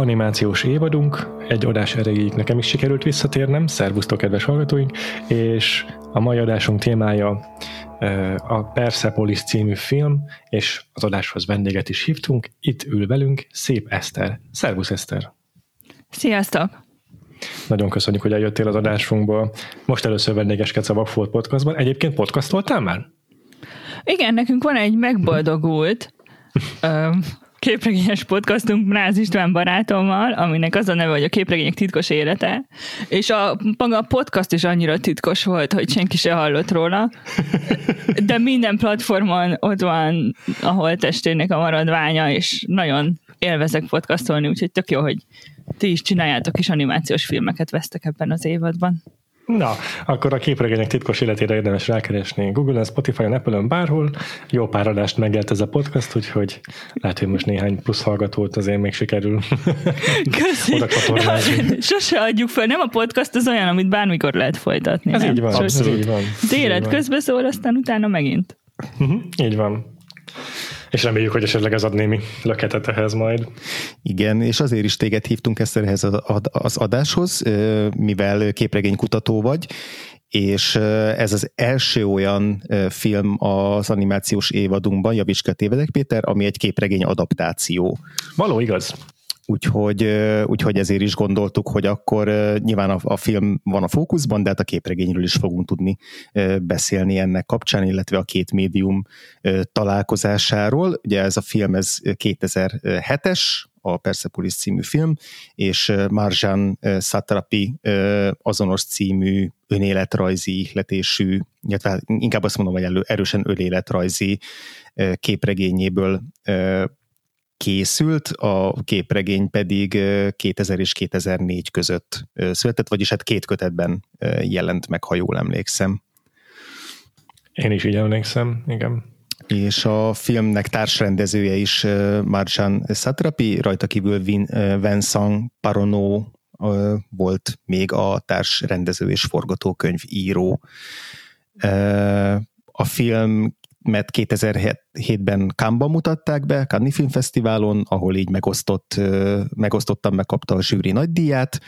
Animációs évadunk, egy adás erejéig nekem is sikerült visszatérnem, szervusztok kedves hallgatóink, és a mai adásunk témája a Persepolis című film, és az adáshoz vendéget is hívtunk, itt ül velünk Szép Eszter. Szervusz Eszter! Sziasztok! Nagyon köszönjük, hogy eljöttél az adásunkba. Most először vendégeskedsz a Vagfolt podcastban. Egyébként podcastoltál már? Igen, nekünk van egy megboldogult képregényes podcastunk Mráz István barátommal, aminek az a neve, hogy a képregények titkos élete, és a maga a podcast is annyira titkos volt, hogy senki se hallott róla, de minden platformon ott van, ahol testének a maradványa, és nagyon élvezek podcastolni, úgyhogy tök jó, hogy ti is csináljátok, és animációs filmeket vesztek ebben az évadban. Na, akkor a képregények titkos életére érdemes rákeresni Google-en, Spotify-on, Apple-on, bárhol. Jó pár adást megélt ez a podcast, úgyhogy lehet, hogy most néhány plusz hallgatót azért még sikerül oda Sose adjuk fel, nem a podcast az olyan, amit bármikor lehet folytatni. Ez nem? így van, ez így van. Az élet közbeszól, aztán utána megint. Uh-huh, így van. És reméljük, hogy esetleg ez ad némi löketet ehhez majd. Igen, és azért is téged hívtunk ezt ehhez az adáshoz, mivel képregénykutató vagy, és ez az első olyan film az animációs évadunkban, javíts tévedek Péter, ami egy képregény adaptáció. Való igaz. Úgyhogy, úgyhogy ezért is gondoltuk, hogy akkor nyilván a, a film van a fókuszban, de hát a képregényről is fogunk tudni beszélni ennek kapcsán, illetve a két médium találkozásáról. Ugye ez a film, ez 2007-es, a Persepolis című film, és Marjan Satrapi azonos című önéletrajzi ihletésű, illetve inkább azt mondom, hogy elő, erősen önéletrajzi képregényéből készült, a képregény pedig 2000 és 2004 között született, vagyis hát két kötetben jelent meg, ha jól emlékszem. Én is így emlékszem, igen. És a filmnek társrendezője is Marjan Satrapi, rajta kívül Vincent Paronó volt még a társrendező és forgatókönyvíró. A film mert 2007-ben Kamba mutatták be, Cannes Film Fesztiválon, ahol így megosztott, megosztottam, megkapta a zsűri nagydíját,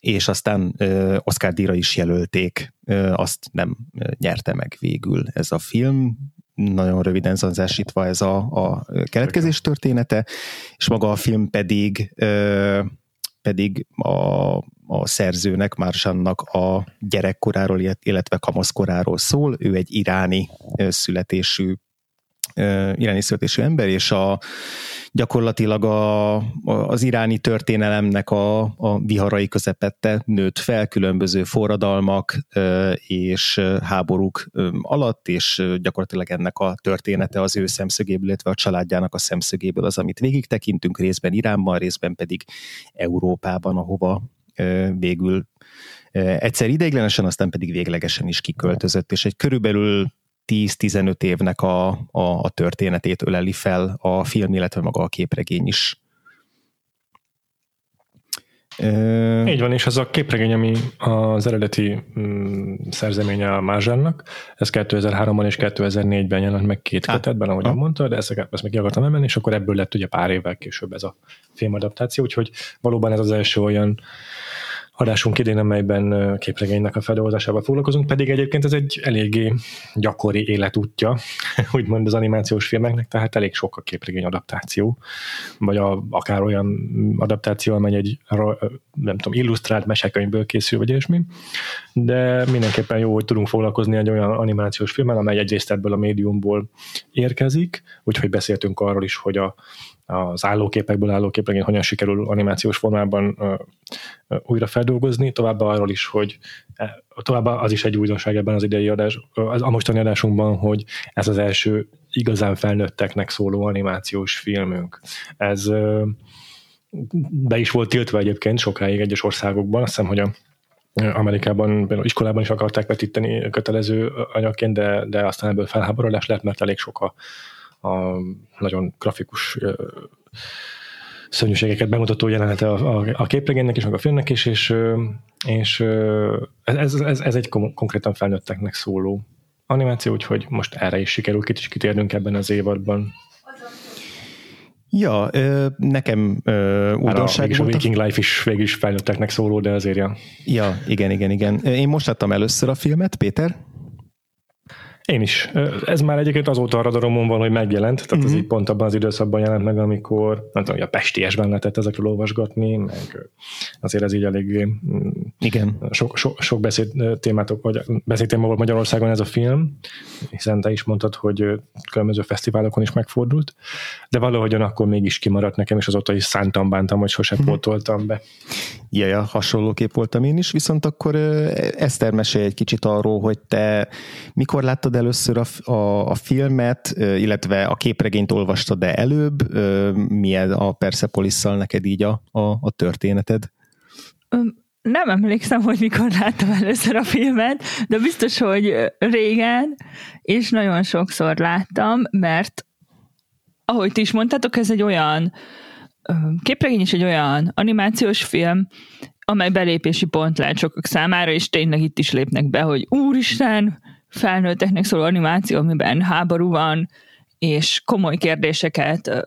és aztán Oscar díjra is jelölték, azt nem nyerte meg végül ez a film, nagyon röviden zanzásítva ez a, a keletkezés története, és maga a film pedig pedig a, a szerzőnek, Mársannak a gyerekkoráról, illetve kamaszkoráról szól. Ő egy iráni születésű iráni születésű ember, és a, gyakorlatilag a, a, az iráni történelemnek a, a viharai közepette nőtt fel különböző forradalmak és háborúk alatt, és gyakorlatilag ennek a története az ő szemszögéből, illetve a családjának a szemszögéből az, amit végig tekintünk, részben Iránban, részben pedig Európában, ahova végül egyszer ideiglenesen, aztán pedig véglegesen is kiköltözött, és egy körülbelül 10-15 évnek a, a, a történetét öleli fel a film, illetve maga a képregény is. Így van, és az a képregény, ami az eredeti mm, szerzeménye a Mázsánnak, ez 2003-ban és 2004-ben jelent meg két kötetben, ahogy ah. mondta, de ezt, ezt meg akartam emelni, és akkor ebből lett ugye pár évvel később ez a filmadaptáció, úgyhogy valóban ez az első olyan adásunk idén, amelyben képregénynek a feldolgozásával foglalkozunk, pedig egyébként ez egy eléggé gyakori életútja, úgymond az animációs filmeknek, tehát elég sok a képregény adaptáció, vagy a, akár olyan adaptáció, amely egy nem tudom, illusztrált mesekönyvből készül, vagy ilyesmi, de mindenképpen jó, hogy tudunk foglalkozni egy olyan animációs filmmel, amely egyrészt ebből a médiumból érkezik, úgyhogy beszéltünk arról is, hogy a az állóképekből álló képregény hogyan sikerül animációs formában újra feldolgozni, továbbá arról is, hogy e, továbbá az is egy újdonság ebben az idei adás, az, a mostani adásunkban, hogy ez az első igazán felnőtteknek szóló animációs filmünk. Ez be is volt tiltva egyébként sokáig egyes országokban, azt hiszem, hogy a Amerikában iskolában is akarták vetíteni kötelező anyagként, de, de aztán ebből felháborodás lett, mert elég sok a, a nagyon grafikus szörnyűségeket bemutató jelenete a, a, a képregénynek is, meg a filmnek is, és, és ez, ez, ez egy konkrétan felnőtteknek szóló animáció, úgyhogy most erre is sikerül kit is kitérnünk ebben az évadban. Ja, nekem újdonság volt. A Viking Life is végül is felnőtteknek szóló, de azért ja. Ja, igen, igen, igen. Én most láttam először a filmet, Péter. Én is. Ez már egyébként azóta a radaromon van, hogy megjelent, tehát uh-huh. ez mhm. így pont abban az időszakban jelent meg, amikor nem tudom, hogy a Pestiesben lehetett ezekről olvasgatni, meg azért ez így eléggé Igen. Sok, sok, sok beszéd témátok, vagy beszédtéma volt Magyarországon ez a film, hiszen te is mondtad, hogy különböző fesztiválokon is megfordult, de valahogyan akkor mégis kimaradt nekem, és azóta is szántam, bántam, hogy sosem uh-huh. pótoltam be. Ja, ja, hasonlóképp voltam én is, viszont akkor Eszter mesélj egy kicsit arról, hogy te mikor láttad először a, a, a filmet, illetve a képregényt olvastad de előbb, milyen a persepolis neked így a, a, a történeted? Nem emlékszem, hogy mikor láttam először a filmet, de biztos, hogy régen, és nagyon sokszor láttam, mert ahogy ti is mondtátok, ez egy olyan képregény is egy olyan animációs film, amely belépési pont lehet sokak számára, és tényleg itt is lépnek be, hogy úristen, felnőtteknek szóló animáció, amiben háború van, és komoly kérdéseket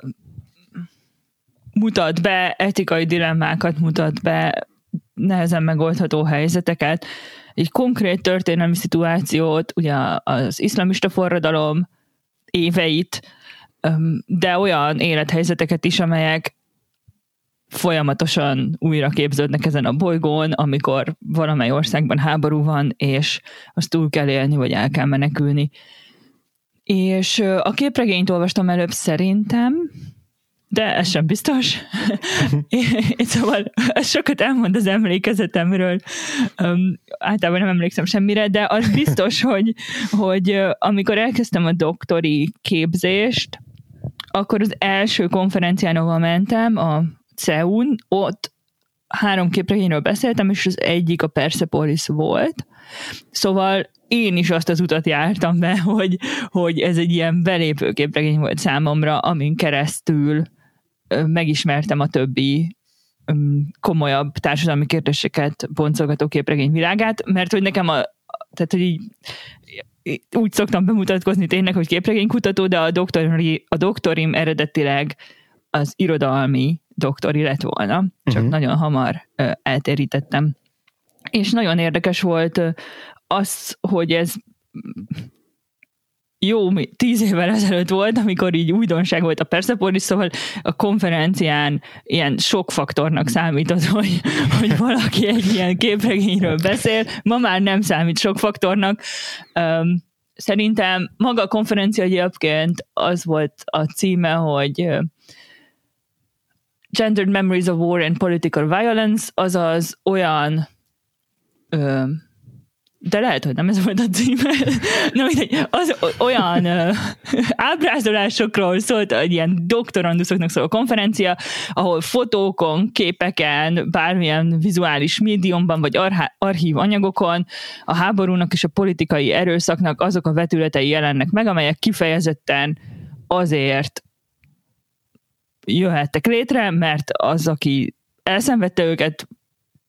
mutat be, etikai dilemmákat mutat be, nehezen megoldható helyzeteket, egy konkrét történelmi szituációt, ugye az iszlamista forradalom éveit, de olyan élethelyzeteket is, amelyek folyamatosan újra képződnek ezen a bolygón, amikor valamely országban háború van, és azt túl kell élni, vagy el kell menekülni. És a képregényt olvastam előbb szerintem, de ez sem biztos. Szóval ez sokat elmond az emlékezetemről. Um, általában nem emlékszem semmire, de az biztos, hogy, hogy amikor elkezdtem a doktori képzést, akkor az első konferencián, ahol mentem, a CEUN, ott három képregényről beszéltem, és az egyik a Persepolis volt. Szóval én is azt az utat jártam be, hogy, hogy ez egy ilyen belépő képregény volt számomra, amin keresztül megismertem a többi komolyabb társadalmi kérdéseket boncolgató képregény világát, mert hogy nekem a, tehát, hogy így, úgy szoktam bemutatkozni tényleg, hogy képregénykutató, de a, doktori, a doktorim eredetileg az irodalmi doktori lett volna, csak uh-huh. nagyon hamar uh, eltérítettem. És nagyon érdekes volt az, hogy ez jó tíz évvel ezelőtt volt, amikor így újdonság volt a Persepolis, szóval a konferencián ilyen sok faktornak számított, hogy, hogy valaki egy ilyen képregényről beszél. Ma már nem számít sok faktornak. Um, szerintem maga a konferencia egyébként az volt a címe, hogy Gendered Memories of War and Political Violence, azaz olyan ö, de lehet, hogy nem ez volt a címe. Na mindegy, az olyan ö, ábrázolásokról szólt, egy ilyen doktoranduszoknak szóló konferencia, ahol fotókon, képeken, bármilyen vizuális médiumban, vagy archá- archív anyagokon a háborúnak és a politikai erőszaknak azok a vetületei jelennek meg, amelyek kifejezetten azért jöhettek létre, mert az, aki elszenvedte őket,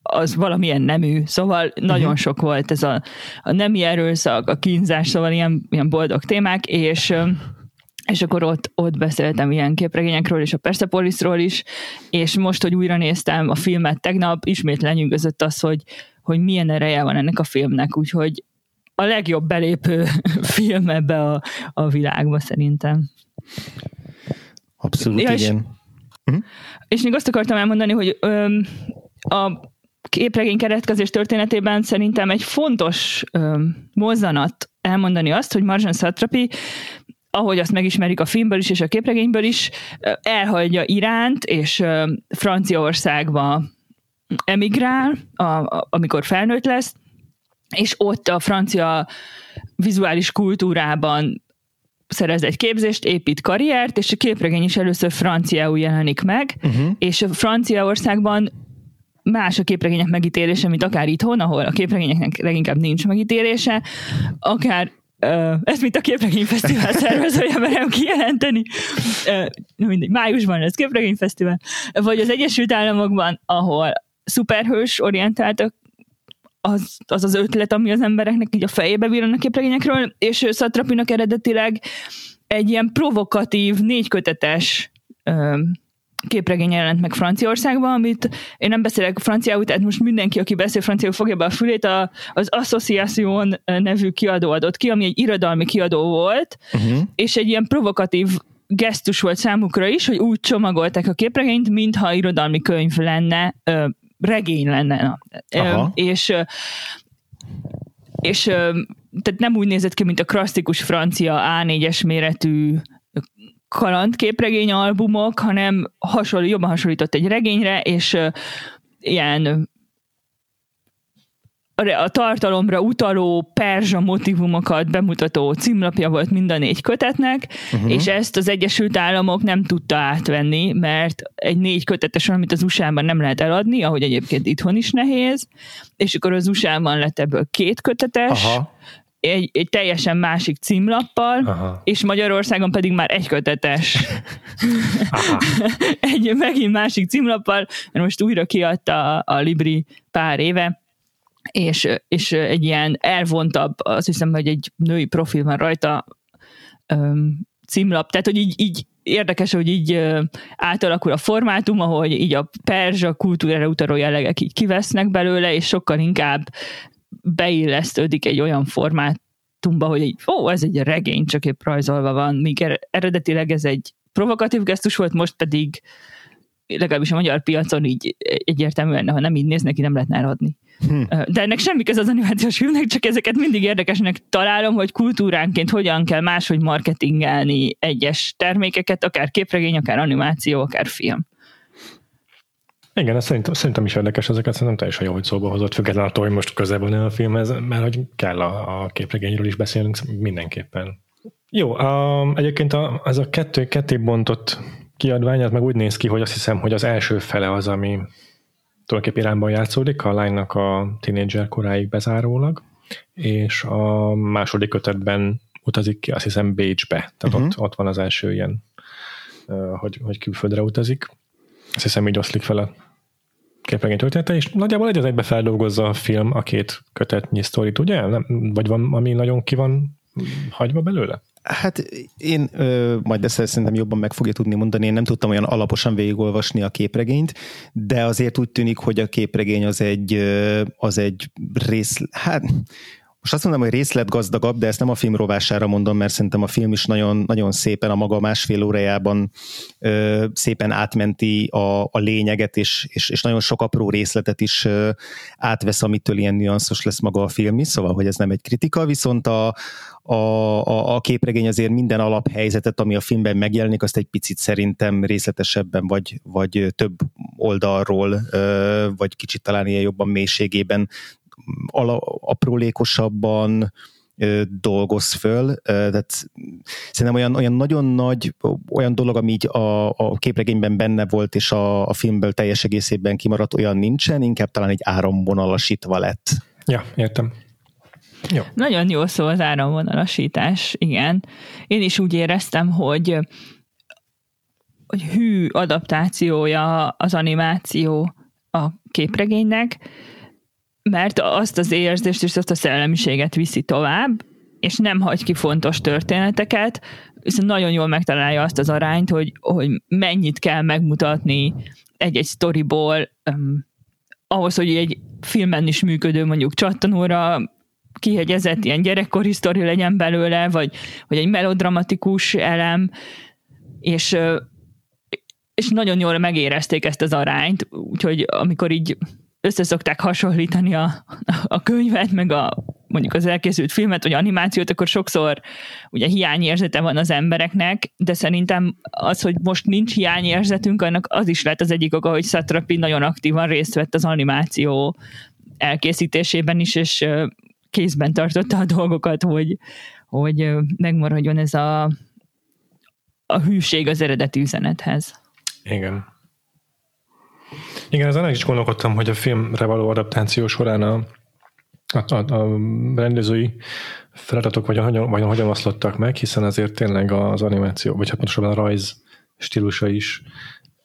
az valamilyen nemű, szóval nagyon uh-huh. sok volt ez a, a nemi erőszak, a kínzás, szóval ilyen, ilyen boldog témák, és és akkor ott, ott beszéltem ilyen képregényekről és a Persepolisról is, és most, hogy újra néztem a filmet tegnap, ismét lenyűgözött az, hogy, hogy milyen ereje van ennek a filmnek, úgyhogy a legjobb belépő film ebbe a, a világba szerintem. Abszolút, ja, igen. És, uh-huh. és még azt akartam elmondani, hogy öm, a képregény keretkezés történetében szerintem egy fontos öm, mozzanat elmondani azt, hogy Marjan Satrapi ahogy azt megismerik a filmből is és a képregényből is, elhagyja Iránt, és Franciaországba emigrál, a, a, amikor felnőtt lesz, és ott a francia vizuális kultúrában szerez egy képzést, épít karriert, és a képregény is először franciául jelenik meg, uh-huh. és Franciaországban más a képregények megítélése, mint akár itthon, ahol a képregényeknek leginkább nincs megítélése, akár Uh, ez mint a Képregényfesztivál szervezője merem kijelenteni. Uh, mindig, májusban lesz Képregényfesztivál. Vagy az Egyesült Államokban, ahol szuperhős orientáltak az, az az ötlet, ami az embereknek így a fejébe villan a képregényekről, és Szatrapinak eredetileg egy ilyen provokatív, négykötetes képregény jelent meg Franciaországban, amit én nem beszélek franciául, tehát most mindenki, aki beszél franciául, fogja be a fülét, a, az Association nevű kiadó adott ki, ami egy irodalmi kiadó volt, uh-huh. és egy ilyen provokatív gesztus volt számukra is, hogy úgy csomagolták a képregényt, mintha irodalmi könyv lenne, ö, regény lenne. Aha. És és tehát nem úgy nézett ki, mint a klasszikus francia A4-es méretű kalandképregény albumok, hanem hasonló, jobban hasonlított egy regényre, és ilyen a tartalomra utaló perzsa motivumokat bemutató címlapja volt mind a négy kötetnek, uh-huh. és ezt az Egyesült Államok nem tudta átvenni, mert egy négy kötetes, amit az USA-ban nem lehet eladni, ahogy egyébként itthon is nehéz, és akkor az USA-ban lett ebből két kötetes, Aha. Egy, egy teljesen másik címlappal, Aha. és Magyarországon pedig már egy kötetes. egy megint másik címlappal, mert most újra kiadta a, a Libri pár éve, és, és egy ilyen elvontabb, azt hiszem, hogy egy női profil van rajta öm, címlap, tehát hogy így, így érdekes, hogy így ö, átalakul a formátum, ahogy így a perzsa kultúrára utaló jellegek így kivesznek belőle, és sokkal inkább beillesztődik egy olyan formátumba, hogy így, ó, ez egy regény, csak épp rajzolva van, míg er-, eredetileg ez egy provokatív gesztus volt, most pedig legalábbis a magyar piacon így egyértelműen, ha nem így néz neki, nem lehetne eladni. Hm. De ennek semmi köze az animációs filmnek, csak ezeket mindig érdekesnek találom, hogy kultúránként hogyan kell máshogy marketingelni egyes termékeket, akár képregény, akár animáció, akár film. Igen, ez szerintem, szerintem is érdekes ezeket, szerintem teljesen jó, hogy szóba hozott, függetlenül attól, hogy most közel van a filmhez, mert hogy kell a, a képregényről is beszélnünk mindenképpen. Jó, um, egyébként a, ez a kettő, ketté bontott kiadvány, az meg úgy néz ki, hogy azt hiszem, hogy az első fele az, ami tulajdonképpen Iránban játszódik, a lánynak a tínédzser koráig bezárólag, és a második kötetben utazik ki, azt hiszem Bécsbe, tehát uh-huh. ott, ott van az első ilyen, hogy, hogy külföldre utazik. Azt hiszem így oszlik fel a képregény története, és nagyjából egy az egybe feldolgozza a film a két kötetnyi sztorit, ugye? Nem, vagy van, ami nagyon ki van hagyva belőle? Hát én ö, majd ezt szerintem jobban meg fogja tudni mondani, én nem tudtam olyan alaposan végigolvasni a képregényt, de azért úgy tűnik, hogy a képregény az egy, az egy rész, hát most azt mondom, hogy részletgazdagabb, de ezt nem a film rovására mondom, mert szerintem a film is nagyon, nagyon szépen a maga másfél órájában ö, szépen átmenti a, a lényeget, és, és, és nagyon sok apró részletet is ö, átvesz, amitől ilyen nüanszos lesz maga a film is, szóval, hogy ez nem egy kritika, viszont a, a, a, a képregény azért minden alaphelyzetet, ami a filmben megjelenik, azt egy picit szerintem részletesebben, vagy, vagy több oldalról, vagy kicsit talán ilyen jobban mélységében aprólékosabban dolgoz föl, tehát szerintem olyan, olyan nagyon nagy, olyan dolog, ami így a, a képregényben benne volt, és a, a filmből teljes egészében kimaradt, olyan nincsen, inkább talán egy áramvonalasítva lett. Ja, értem. Jó. Nagyon jó szó az áramvonalasítás, igen. Én is úgy éreztem, hogy, hogy hű adaptációja az animáció a képregénynek, mert azt az érzést és azt a szellemiséget viszi tovább, és nem hagy ki fontos történeteket, viszont nagyon jól megtalálja azt az arányt, hogy, hogy mennyit kell megmutatni egy-egy sztoriból, um, ahhoz, hogy egy filmen is működő mondjuk csattanóra kihegyezett ilyen gyerekkori sztori legyen belőle, vagy, vagy egy melodramatikus elem, és, és nagyon jól megérezték ezt az arányt, úgyhogy amikor így összeszokták hasonlítani a, a könyvet, meg a mondjuk az elkészült filmet, vagy animációt, akkor sokszor ugye hiányérzete van az embereknek, de szerintem az, hogy most nincs hiányérzetünk, annak az is lett az egyik oka, hogy Satrapi nagyon aktívan részt vett az animáció elkészítésében is, és kézben tartotta a dolgokat, hogy, hogy megmaradjon ez a, a hűség az eredeti üzenethez. Igen. Igen, ezen is gondolkodtam, hogy a filmre való adaptáció során a, a, a, a rendezői feladatok vagy hogyan, hogyan oszlottak meg, hiszen azért tényleg az animáció, vagy hát pontosabban a rajz stílusa is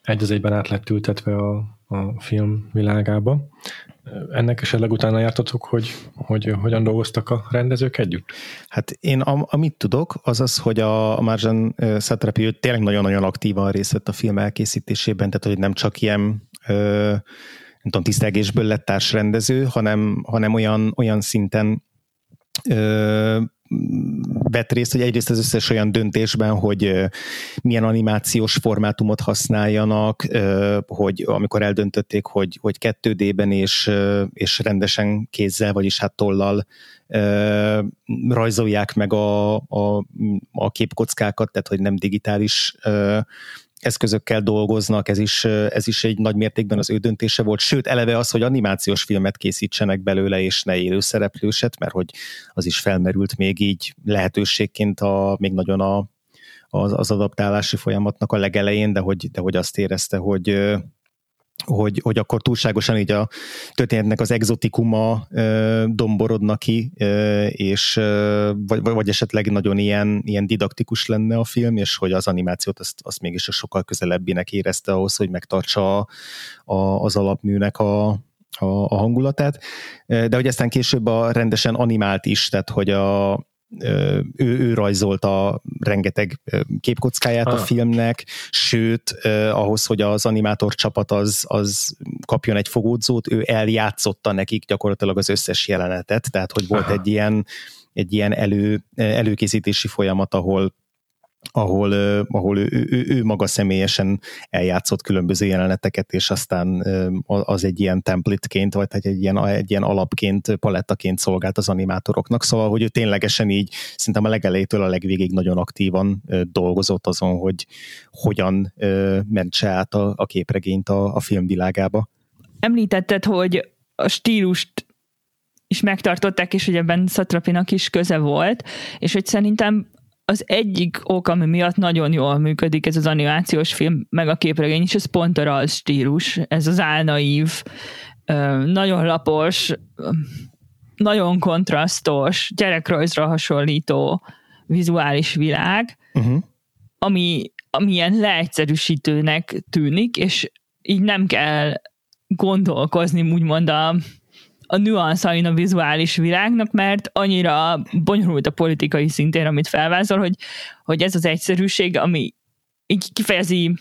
egy az egyben át lett ültetve a, a film világába. Ennek esetleg utána jártatok, hogy, hogy hogyan dolgoztak a rendezők együtt? Hát én am, amit tudok, az az, hogy a Marjan Satrapi tényleg nagyon-nagyon aktívan részt vett a film elkészítésében, tehát hogy nem csak ilyen nem tudom, tisztelgésből lett társrendező, hanem, hanem olyan, olyan szinten ö, vett részt, hogy egyrészt az összes olyan döntésben, hogy milyen animációs formátumot használjanak, hogy amikor eldöntötték, hogy, hogy 2D-ben és, és rendesen kézzel, vagyis hát tollal rajzolják meg a, a, a képkockákat, tehát hogy nem digitális eszközökkel dolgoznak, ez is, ez is egy nagy mértékben az ő döntése volt, sőt eleve az, hogy animációs filmet készítsenek belőle, és ne élő szereplőset, mert hogy az is felmerült még így lehetőségként a, még nagyon a, az, az adaptálási folyamatnak a legelején, de hogy, de hogy azt érezte, hogy, hogy, hogy akkor túlságosan így a történetnek az exotikuma ö, domborodna ki, ö, és ö, vagy, vagy esetleg nagyon ilyen, ilyen didaktikus lenne a film, és hogy az animációt azt, azt mégis sokkal közelebbinek érezte ahhoz, hogy megtartsa a, a, az alapműnek a, a, a hangulatát, de hogy aztán később a rendesen animált is, tehát hogy a, ő, ő rajzolta rengeteg képkockáját ah. a filmnek, sőt, ahhoz, hogy az animátor csapat az, az kapjon egy fogódzót, ő eljátszotta nekik gyakorlatilag az összes jelenetet, tehát hogy volt Aha. egy ilyen, egy ilyen elő, előkészítési folyamat, ahol ahol, ahol ő, ő, ő maga személyesen eljátszott különböző jeleneteket, és aztán az egy ilyen templateként, vagy egy ilyen, egy ilyen alapként, palettaként szolgált az animátoroknak, szóval, hogy ő ténylegesen így szerintem a legelejétől a legvégig nagyon aktívan dolgozott azon, hogy hogyan mentse át a, a képregényt a, a filmvilágába. Említetted, hogy a stílust is megtartották, és hogy ebben Szatrapinak is köze volt, és hogy szerintem az egyik ok, ami miatt nagyon jól működik ez az animációs film, meg a képregény is, ez pont a rajz stílus, ez az álnaív, nagyon lapos, nagyon kontrasztos, gyerekrajzra hasonlító vizuális világ, uh-huh. ami, ami ilyen leegyszerűsítőnek tűnik, és így nem kell gondolkozni úgymond a, a nüanszain a vizuális világnak, mert annyira bonyolult a politikai szintén, amit felvázol, hogy, hogy ez az egyszerűség, ami így kifejezi,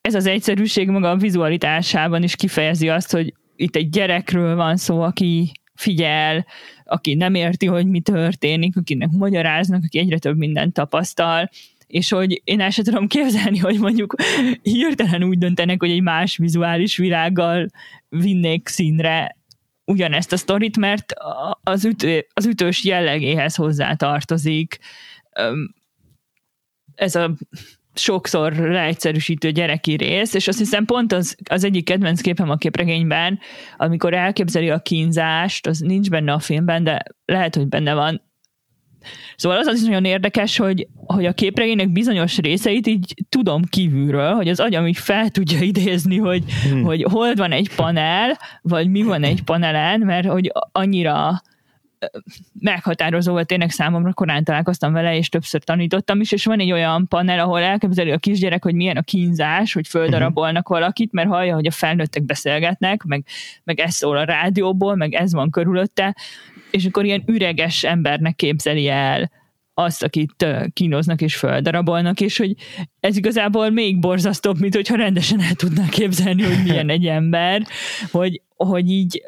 ez az egyszerűség maga a vizualitásában is kifejezi azt, hogy itt egy gyerekről van szó, aki figyel, aki nem érti, hogy mi történik, akinek magyaráznak, aki egyre több mindent tapasztal, és hogy én el sem tudom képzelni, hogy mondjuk hirtelen úgy döntenek, hogy egy más vizuális világgal vinnék színre ugyanezt a sztorit, mert az, ütő, az ütős jellegéhez hozzá tartozik. Ez a sokszor leegyszerűsítő gyereki rész, és azt hiszem pont az, az egyik kedvenc képem a képregényben, amikor elképzeli a kínzást, az nincs benne a filmben, de lehet, hogy benne van, Szóval az az is nagyon érdekes, hogy, hogy a képregénynek bizonyos részeit így tudom kívülről, hogy az agyam így fel tudja idézni, hogy, hmm. hogy hol van egy panel, vagy mi van egy panelen, mert hogy annyira meghatározó volt tényleg számomra, korán találkoztam vele, és többször tanítottam is, és van egy olyan panel, ahol elképzeli a kisgyerek, hogy milyen a kínzás, hogy földarabolnak valakit, mert hallja, hogy a felnőttek beszélgetnek, meg, meg ez szól a rádióból, meg ez van körülötte, és akkor ilyen üreges embernek képzeli el azt, akit kínoznak és földarabolnak, és hogy ez igazából még borzasztóbb, mint hogyha rendesen el tudná képzelni, hogy milyen egy ember, hogy, hogy így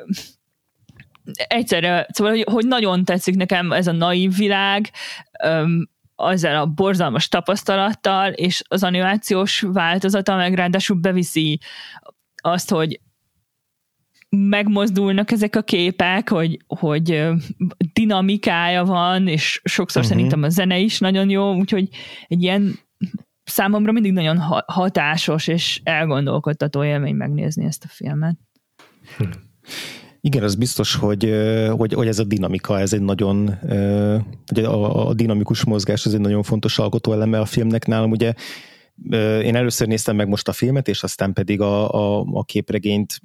egyszerre, szóval, hogy, hogy nagyon tetszik nekem ez a naív világ, ezzel a borzalmas tapasztalattal, és az animációs változata meg ráadásul beviszi azt, hogy megmozdulnak ezek a képek, hogy, hogy dinamikája van, és sokszor uh-huh. szerintem a zene is nagyon jó, úgyhogy egy ilyen számomra mindig nagyon hatásos és elgondolkodtató élmény megnézni ezt a filmet. Hm. Igen, az biztos, hogy, hogy, hogy ez a dinamika, ez egy nagyon, ugye a, a dinamikus mozgás, ez egy nagyon fontos alkotóeleme a filmnek nálam, ugye én először néztem meg most a filmet, és aztán pedig a, a, a képregényt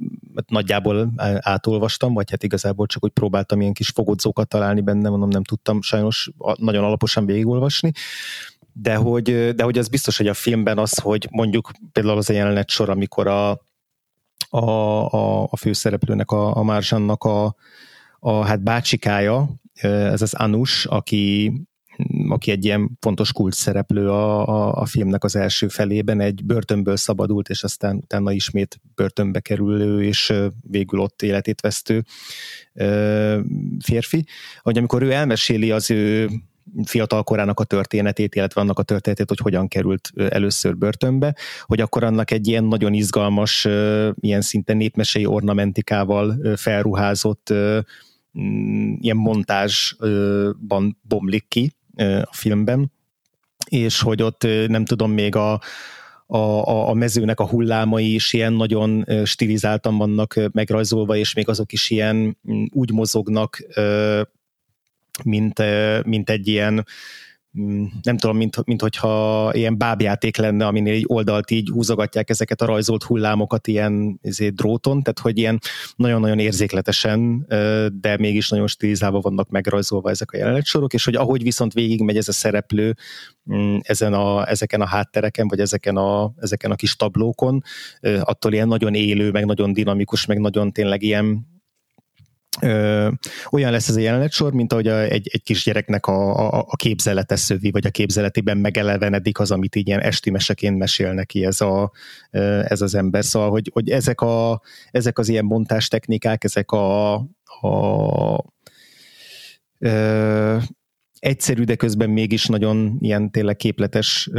nagyjából átolvastam, vagy hát igazából csak úgy próbáltam ilyen kis fogodzókat találni benne, mondom, nem tudtam sajnos nagyon alaposan végigolvasni, de hogy, de hogy az biztos, hogy a filmben az, hogy mondjuk például az a jelenet sor, amikor a, a, a, a főszereplőnek, a, a Márzsannak a, a hát bácsikája, ez az Anus, aki aki egy ilyen fontos kult szereplő a, a, a filmnek az első felében, egy börtönből szabadult, és aztán utána ismét börtönbe kerülő, és végül ott életét vesztő férfi. Hogy amikor ő elmeséli az ő fiatal korának a történetét, illetve annak a történetét, hogy hogyan került először börtönbe, hogy akkor annak egy ilyen nagyon izgalmas, ilyen szinte népmesei ornamentikával felruházott ilyen montázsban bomlik ki, a filmben, és hogy ott nem tudom, még a, a, a mezőnek a hullámai is ilyen nagyon stilizáltan vannak megrajzolva, és még azok is ilyen úgy mozognak, mint, mint egy ilyen nem tudom, mint, mint hogyha ilyen bábjáték lenne, aminél egy oldalt így húzogatják ezeket a rajzolt hullámokat ilyen ezért dróton, tehát hogy ilyen nagyon-nagyon érzékletesen, de mégis nagyon stilizálva vannak megrajzolva ezek a jelenetsorok, és hogy ahogy viszont végigmegy ez a szereplő mm, ezen a, ezeken a háttereken, vagy ezeken a, ezeken a kis tablókon, attól ilyen nagyon élő, meg nagyon dinamikus, meg nagyon tényleg ilyen Ö, olyan lesz ez a jelenetsor, mint ahogy a, egy, egy kisgyereknek a, a, a képzelete szövi, vagy a képzeletében megelevenedik az, amit így ilyen esti meseként mesél neki ez, a, ez az ember. Szóval, hogy, hogy ezek, a, ezek az ilyen montástechnikák, ezek a, a ö, egyszerű, de közben mégis nagyon ilyen tényleg képletes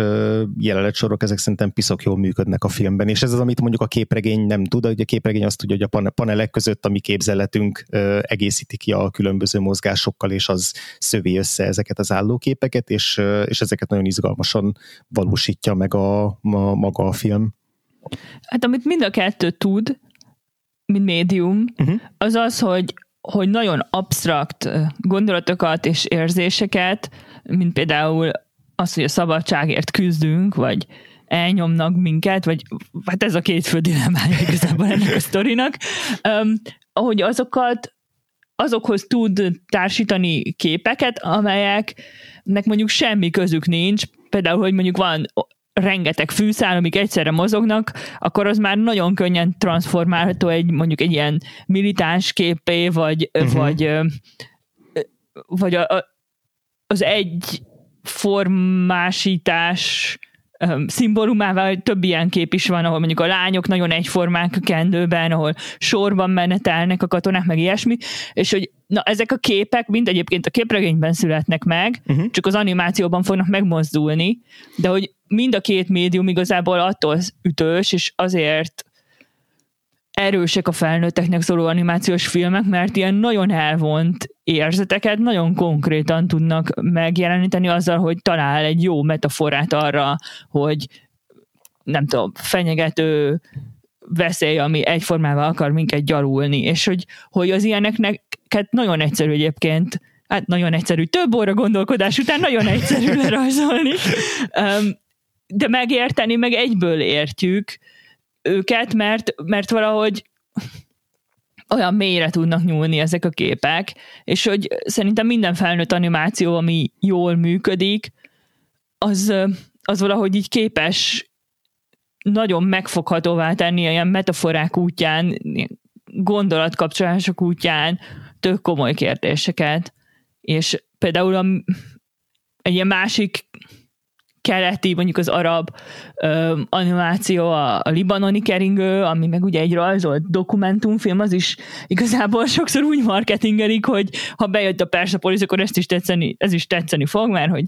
jelenetsorok, ezek szerintem piszok jól működnek a filmben, és ez az, amit mondjuk a képregény nem tud, hogy a képregény azt tudja, hogy a panelek között a mi képzeletünk egészíti ki a különböző mozgásokkal, és az szövi össze ezeket az állóképeket, és, és ezeket nagyon izgalmasan valósítja meg a, a maga a film. Hát amit mind a kettő tud, mint médium, uh-huh. az az, hogy hogy nagyon absztrakt gondolatokat és érzéseket, mint például az, hogy a szabadságért küzdünk, vagy elnyomnak minket, vagy hát ez a két fő dilemmája igazából ennek a sztorinak, um, ahogy azokat azokhoz tud társítani képeket, amelyeknek mondjuk semmi közük nincs, például, hogy mondjuk van rengeteg fűszál, amik egyszerre mozognak, akkor az már nagyon könnyen transformálható egy mondjuk egy ilyen militáns képé, vagy, uh-huh. vagy, vagy a, a, az egy formásítás szimbólumával több ilyen kép is van, ahol mondjuk a lányok nagyon egyformák a kendőben, ahol sorban menetelnek a katonák, meg ilyesmi, és hogy na ezek a képek mind egyébként a képregényben születnek meg, uh-huh. csak az animációban fognak megmozdulni, de hogy mind a két médium igazából attól ütős, és azért erősek a felnőtteknek szóló animációs filmek, mert ilyen nagyon elvont érzeteket nagyon konkrétan tudnak megjeleníteni azzal, hogy talál egy jó metaforát arra, hogy nem tudom, fenyegető veszély, ami egyformával akar minket gyarulni, és hogy, hogy az ilyeneknek nagyon egyszerű egyébként hát nagyon egyszerű, több óra gondolkodás után nagyon egyszerű lerajzolni, de megérteni, meg egyből értjük őket, mert, mert valahogy olyan mélyre tudnak nyúlni ezek a képek, és hogy szerintem minden felnőtt animáció, ami jól működik, az, az valahogy így képes nagyon megfoghatóvá tenni ilyen metaforák útján, gondolatkapcsolások útján tök komoly kérdéseket. És például a, egy ilyen másik keleti, mondjuk az arab ö, animáció, a, a libanoni keringő, ami meg ugye egy rajzolt dokumentumfilm, az is igazából sokszor úgy marketingelik, hogy ha bejött a Persepolis, akkor ezt is tetszeni, ez is tetszeni fog, mert hogy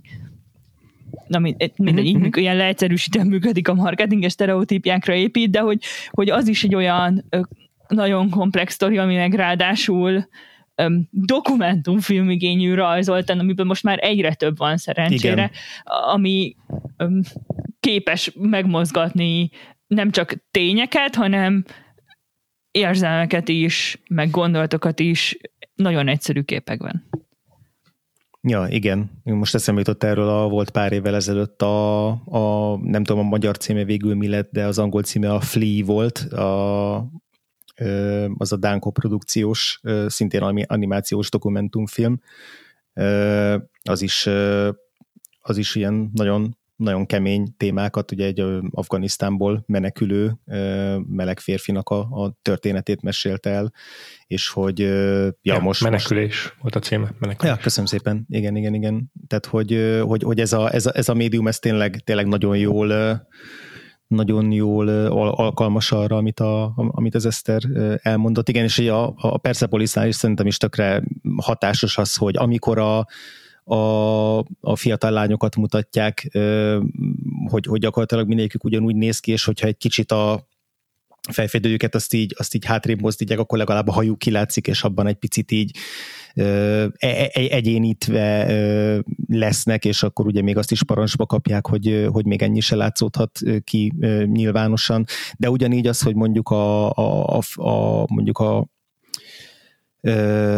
na mindegy, mindegy így működik, ilyen leegyszerűsítően működik a marketing, és stereotípiákra épít, de hogy, hogy az is egy olyan nagyon komplex sztori, ami meg ráadásul um, dokumentumfilmigényű rajzoltan, amiben most már egyre több van szerencsére, Igen. ami um, képes megmozgatni nem csak tényeket, hanem érzelmeket is, meg gondolatokat is nagyon egyszerű képekben. Ja, igen. Most eszembe jutott erről, a, volt pár évvel ezelőtt a, a, nem tudom a magyar címe végül mi lett, de az angol címe a Flea volt, a, az a Dánko produkciós, szintén animációs dokumentumfilm. Az is, az is ilyen nagyon nagyon kemény témákat, ugye egy Afganisztánból menekülő meleg férfinak a, a történetét mesélte el, és hogy ja, ja most... Menekülés most... volt a címe. Menekülés. Ja, köszönöm szépen. Igen, igen, igen. Tehát, hogy, hogy, hogy ez, a, ez, a, ez a médium, ez tényleg, tényleg nagyon jól nagyon jól alkalmas arra, amit, a, amit az Eszter elmondott. Igen, és a, a Persepolisnál is szerintem is tökre hatásos az, hogy amikor a, a, a fiatal lányokat mutatják, hogy, hogy gyakorlatilag mindegyikük ugyanúgy néz ki, és hogyha egy kicsit a fejfedőjüket azt így, azt így hátrébb mozdítják, akkor legalább a hajuk kilátszik, és abban egy picit így egyénítve lesznek, és akkor ugye még azt is parancsba kapják, hogy, hogy még ennyi se látszódhat ki nyilvánosan, de ugyanígy az, hogy mondjuk a, a, a, a mondjuk a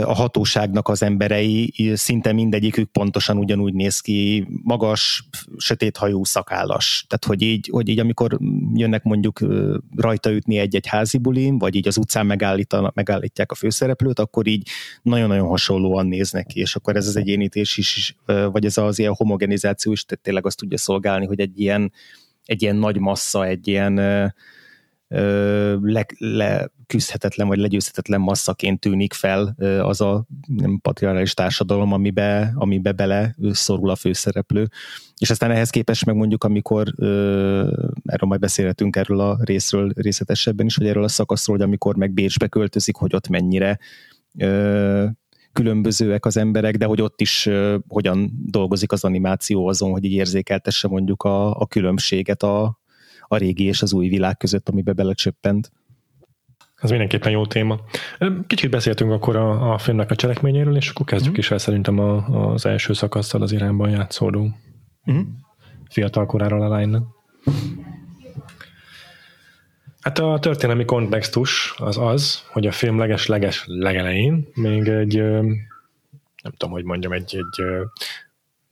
a hatóságnak az emberei, szinte mindegyikük pontosan ugyanúgy néz ki, magas, sötéthajú, szakállas. Tehát, hogy így, hogy így amikor jönnek mondjuk rajta ütni egy-egy házi bulin, vagy így az utcán megállítják a főszereplőt, akkor így nagyon-nagyon hasonlóan néznek ki, és akkor ez az egyénítés is, vagy ez az ilyen homogenizáció is tényleg azt tudja szolgálni, hogy egy ilyen, egy ilyen nagy massza, egy ilyen le, vagy legyőzhetetlen masszaként tűnik fel az a nem patriarchális társadalom, amibe, amibe bele szorul a főszereplő. És aztán ehhez képest meg mondjuk, amikor erről majd beszélhetünk erről a részről részletesebben is, hogy erről a szakaszról, hogy amikor meg Bécsbe költözik, hogy ott mennyire különbözőek az emberek, de hogy ott is hogyan dolgozik az animáció azon, hogy így érzékeltesse mondjuk a, a különbséget a, a régi és az új világ között, amibe belecsöppent. Ez mindenképpen jó téma. Kicsit beszéltünk akkor a, a filmnek a cselekményéről, és akkor kezdjük mm. is el szerintem a, az első szakasztal az irányban játszódó mm. fiatal koráról a lánynak. Hát a történelmi kontextus az az, hogy a film leges-leges legelején még egy, nem tudom, hogy mondjam, egy, egy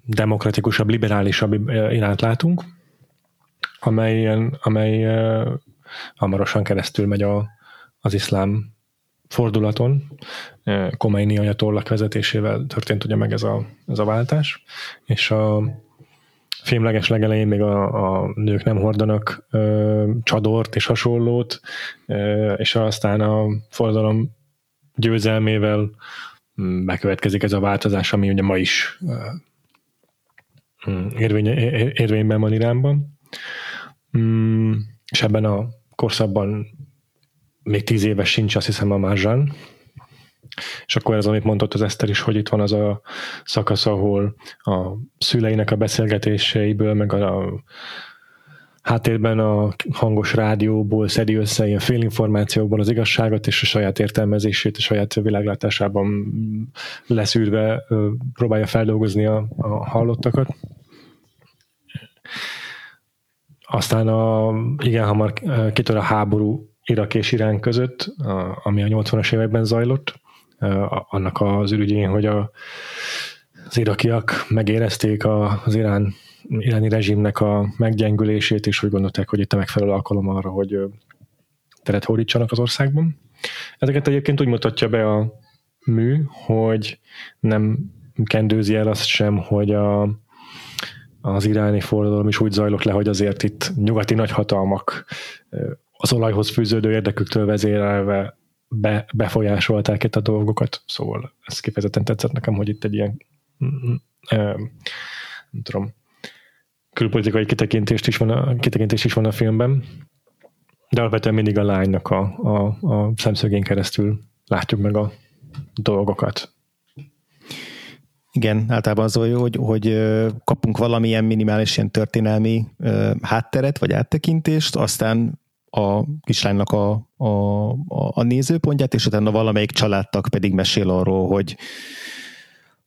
demokratikusabb, liberálisabb iránt látunk, amelyen, amely uh, hamarosan keresztül megy a, az iszlám fordulaton. Khomeini ajatollak vezetésével történt ugye meg ez a, ez a váltás, és a filmleges legelején még a, a nők nem hordanak ö, csadort és hasonlót, ö, és aztán a forradalom győzelmével mm, bekövetkezik ez a változás, ami ugye ma is ö, mm, érvény, érvényben van Iránban. Mm, és ebben a korszakban még tíz éves sincs, azt hiszem a Márzsán. És akkor ez, amit mondott az Eszter is, hogy itt van az a szakasz, ahol a szüleinek a beszélgetéseiből, meg a háttérben a hangos rádióból szedi össze ilyen félinformációkból az igazságot, és a saját értelmezését, a saját világlátásában leszűrve próbálja feldolgozni a, a hallottakat. Aztán a, igen hamar kitör a háború Irak és Irán között, ami a 80-as években zajlott, annak az ürügyén, hogy a, az irakiak megérezték az irán, iráni rezsimnek a meggyengülését, és úgy gondolták, hogy itt a megfelelő alkalom arra, hogy teret hódítsanak az országban. Ezeket egyébként úgy mutatja be a mű, hogy nem kendőzi el azt sem, hogy a, az iráni forradalom is úgy zajlott le, hogy azért itt nyugati nagyhatalmak az olajhoz fűződő érdeküktől vezérelve be, befolyásolták itt a dolgokat, szóval ez kifejezetten tetszett nekem, hogy itt egy ilyen mm, mm, nem tudom, külpolitikai kitekintést is van a, kitekintés is van a filmben, de alapvetően mindig a lánynak a, a, a szemszögén keresztül látjuk meg a dolgokat. Igen, általában az jó, hogy, hogy kapunk valamilyen minimális ilyen történelmi hátteret, vagy áttekintést, aztán a kislánynak a, a, a, a nézőpontját, és utána valamelyik családtag pedig mesél arról, hogy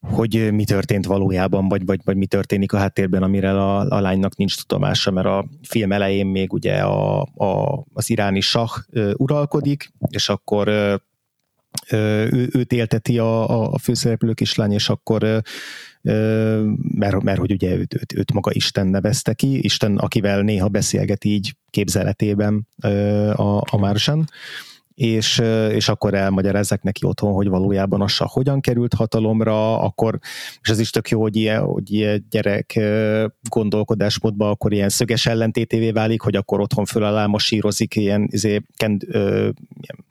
hogy mi történt valójában, vagy, vagy, vagy mi történik a háttérben, amire a, a lánynak nincs tudomása, mert a film elején még ugye a, a, az iráni sah uralkodik, és akkor ő, őt élteti a, a főszereplő kislány, és akkor mert, mert hogy ugye őt, őt, őt maga Isten nevezte ki, Isten, akivel néha beszélget így képzeletében a, a Marsan, és, és akkor elmagyarázzák neki otthon, hogy valójában a hogyan került hatalomra, akkor, és ez is tök jó, hogy ilyen, hogy ilyen gyerek gondolkodásmódban akkor ilyen szöges ellentétévé válik, hogy akkor otthon föl alá masírozik ilyen, izé, kend, ö, ilyen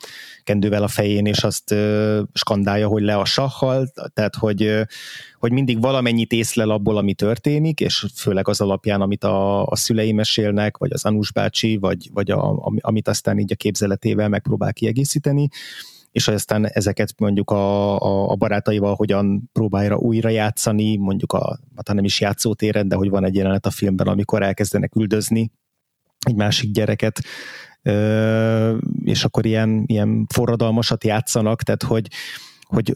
kendővel a fején, és azt ö, skandálja, hogy le a sahhal, tehát hogy, hogy mindig valamennyit észlel abból, ami történik, és főleg az alapján, amit a, a szülei mesélnek, vagy az Anus bácsi, vagy, vagy a, amit aztán így a képzeletével megpróbál kiegészíteni, és aztán ezeket mondjuk a, a, a barátaival hogyan próbálja újra játszani, mondjuk a, hát nem is játszótéren, de hogy van egy jelenet a filmben, amikor elkezdenek üldözni egy másik gyereket, és akkor ilyen, ilyen forradalmasat játszanak, tehát hogy, hogy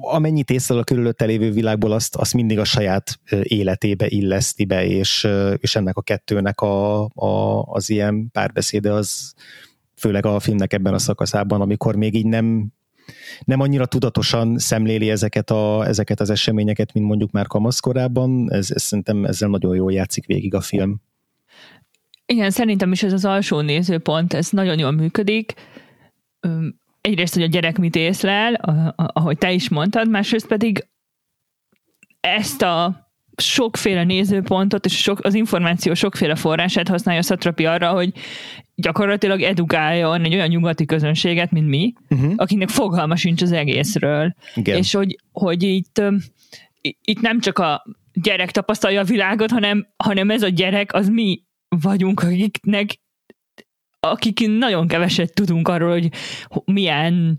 amennyit észre a körülötte lévő világból, azt, azt mindig a saját életébe illeszti be, és, és ennek a kettőnek a, a, az ilyen párbeszéde az főleg a filmnek ebben a szakaszában, amikor még így nem nem annyira tudatosan szemléli ezeket, a, ezeket az eseményeket, mint mondjuk már kamaszkorában, ez, ez szerintem ezzel nagyon jól játszik végig a film. Igen, szerintem is ez az alsó nézőpont, ez nagyon jól működik. Egyrészt, hogy a gyerek mit észlel, ahogy te is mondtad, másrészt pedig ezt a sokféle nézőpontot és sok, az információ sokféle forrását használja a Satrapi arra, hogy gyakorlatilag edukáljon egy olyan nyugati közönséget, mint mi, uh-huh. akinek fogalma sincs az egészről. Igen. És hogy, hogy itt, itt nem csak a gyerek tapasztalja a világot, hanem, hanem ez a gyerek az mi vagyunk, akiknek akik nagyon keveset tudunk arról, hogy milyen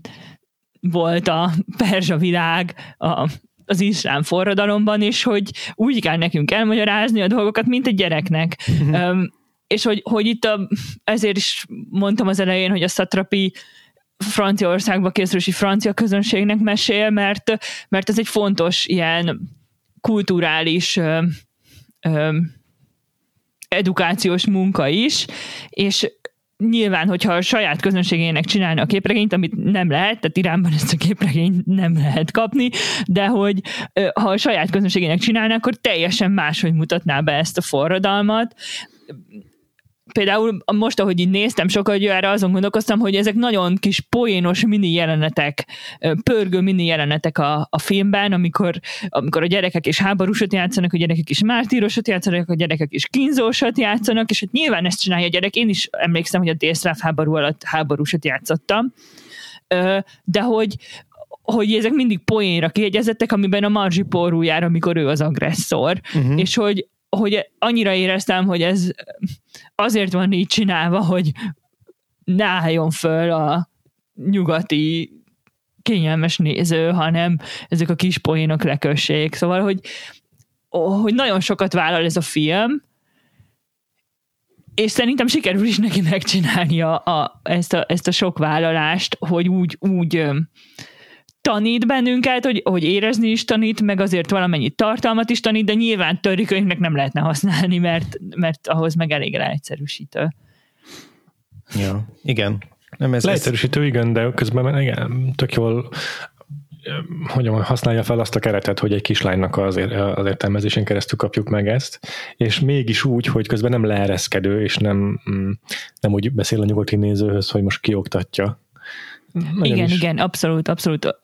volt a perzsa világ a, az iszlám forradalomban, és hogy úgy kell nekünk elmagyarázni a dolgokat, mint egy gyereknek. um, és hogy, hogy itt a, ezért is mondtam az elején, hogy a szatrapi Franciaországba készülési francia közönségnek mesél, mert, mert ez egy fontos ilyen kulturális ö, ö, edukációs munka is, és nyilván, hogyha a saját közönségének csinálna a képregényt, amit nem lehet, tehát Iránban ezt a képregényt nem lehet kapni, de hogy ha a saját közönségének csinálna, akkor teljesen máshogy mutatná be ezt a forradalmat például most, ahogy így néztem sokat erre azon gondolkoztam, hogy ezek nagyon kis poénos mini jelenetek, pörgő mini jelenetek a, a filmben, amikor, amikor a gyerekek is háborúsot játszanak, a gyerekek is mártírosot játszanak, a gyerekek is kínzósot játszanak, és hát nyilván ezt csinálja a gyerek. Én is emlékszem, hogy a délszláv háború alatt háborúsot játszottam, de hogy, hogy ezek mindig poénra kiegyezettek, amiben a Marzsi porújár, amikor ő az agresszor, uh-huh. és hogy hogy annyira éreztem, hogy ez azért van így csinálva, hogy ne álljon föl a nyugati kényelmes néző, hanem ezek a kis poénok lekössék. Szóval, hogy, hogy nagyon sokat vállal ez a film, és szerintem sikerül is neki megcsinálni a, a, ezt, a, ezt a sok vállalást, hogy úgy, úgy tanít bennünket, hogy, hogy érezni is tanít, meg azért valamennyi tartalmat is tanít, de nyilván törrikönyvnek nem lehetne használni, mert, mert ahhoz meg elég leegyszerűsítő. Ja, igen. Nem ez Leegyszerűsítő, ez... igen, de közben igen, tök jól hogy használja fel azt a keretet, hogy egy kislánynak az, az értelmezésén keresztül kapjuk meg ezt, és mégis úgy, hogy közben nem leereszkedő, és nem, mm, nem úgy beszél a nyugati nézőhöz, hogy most kioktatja, nagyon igen, is. igen, abszolút, abszolút,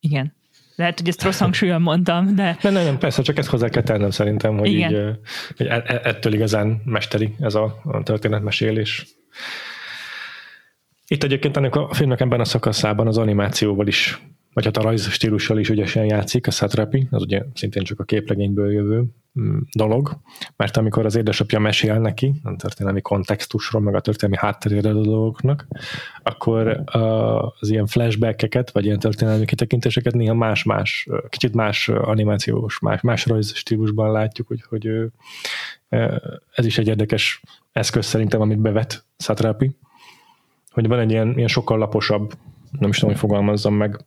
igen. Lehet, hogy ezt rossz hangsúlyon mondtam, de... Nem, nem, nem, persze, csak ezt hozzá kell tennem szerintem, hogy Igen. így, hogy e, e, ettől igazán mesteri ez a, a történetmesélés. Itt egyébként ennek a filmnek ebben a szakaszában az animációval is vagy hát a rajz is ügyesen játszik, a Satrapi, az ugye szintén csak a képregényből jövő mm, dolog, mert amikor az édesapja mesél neki a történelmi kontextusról, meg a történelmi hátterére a dolgoknak, akkor az ilyen flashbackeket, vagy ilyen történelmi kitekintéseket néha más-más, kicsit más animációs, más, más rajz stílusban látjuk, úgyhogy ez is egy érdekes eszköz szerintem, amit bevet Satrapi hogy van egy ilyen, ilyen sokkal laposabb, nem is tudom, hogy fogalmazzam meg,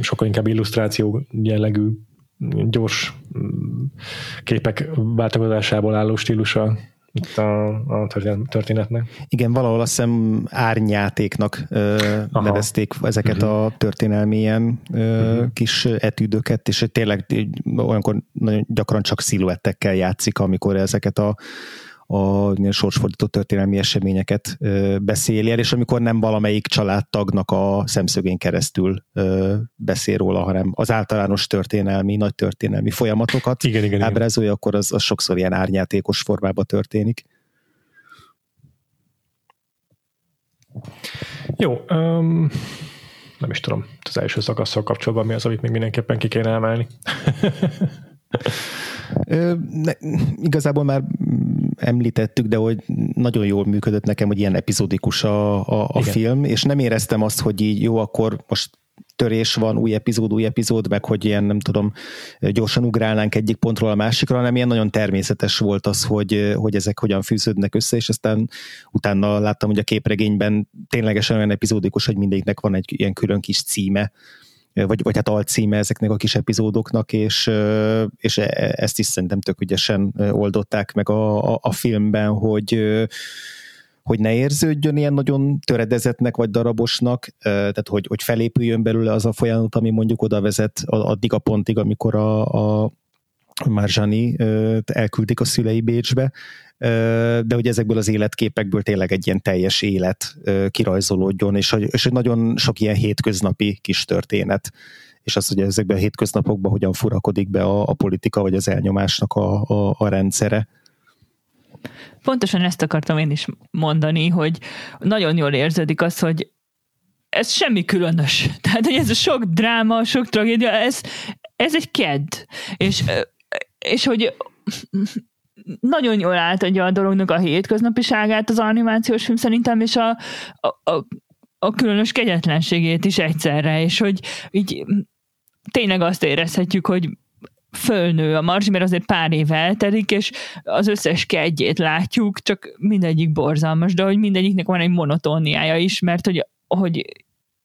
sokkal inkább illusztráció jellegű, gyors képek változásából álló stílusa itt a, a történetnek. Igen, valahol azt hiszem árnyátéknak ö, nevezték ezeket uh-huh. a történelmi ilyen ö, uh-huh. kis etűdöket, és tényleg olyankor nagyon gyakran csak sziluettekkel játszik, amikor ezeket a a sorsfordított történelmi eseményeket ö, beszéli el, és amikor nem valamelyik családtagnak a szemszögén keresztül ö, beszél róla, hanem az általános történelmi, nagy történelmi folyamatokat igen, igen, ábrázolja, igen. akkor az, az sokszor ilyen árnyátékos formában történik. Jó, um, nem is tudom, az első szakaszsal kapcsolatban mi az, amit még mindenképpen ki kéne emelni. ne, igazából már említettük, de hogy nagyon jól működött nekem, hogy ilyen epizódikus a, a, a film, és nem éreztem azt, hogy így jó, akkor most törés van, új epizód, új epizód, meg hogy ilyen, nem tudom, gyorsan ugrálnánk egyik pontról a másikra, hanem ilyen nagyon természetes volt az, hogy, hogy ezek hogyan fűződnek össze, és aztán utána láttam, hogy a képregényben ténylegesen olyan epizódikus, hogy mindegyiknek van egy ilyen külön kis címe, vagy, vagy hát alcíme ezeknek a kis epizódoknak, és, és e, ezt is szerintem tök ügyesen oldották meg a, a, a filmben, hogy hogy ne érződjön ilyen nagyon töredezetnek vagy darabosnak, tehát hogy, hogy felépüljön belőle az a folyamat, ami mondjuk oda vezet addig a pontig, amikor a, a Marzsani elküldik a szülei Bécsbe, de hogy ezekből az életképekből tényleg egy ilyen teljes élet kirajzolódjon, és hogy, és hogy nagyon sok ilyen hétköznapi kis történet, és az, hogy ezekben a hétköznapokban hogyan furakodik be a, a politika, vagy az elnyomásnak a, a, a rendszere. Pontosan ezt akartam én is mondani, hogy nagyon jól érződik az, hogy ez semmi különös. Tehát, hogy ez a sok dráma, sok tragédia, ez, ez egy kedd. És, és hogy nagyon jól átadja a dolognak a hétköznapiságát az animációs film szerintem, és a, a, a, a különös kegyetlenségét is egyszerre, és hogy így tényleg azt érezhetjük, hogy fölnő a marzsi, mert azért pár év eltelik, és az összes kegyét látjuk, csak mindegyik borzalmas, de hogy mindegyiknek van egy monotóniája is, mert hogy, hogy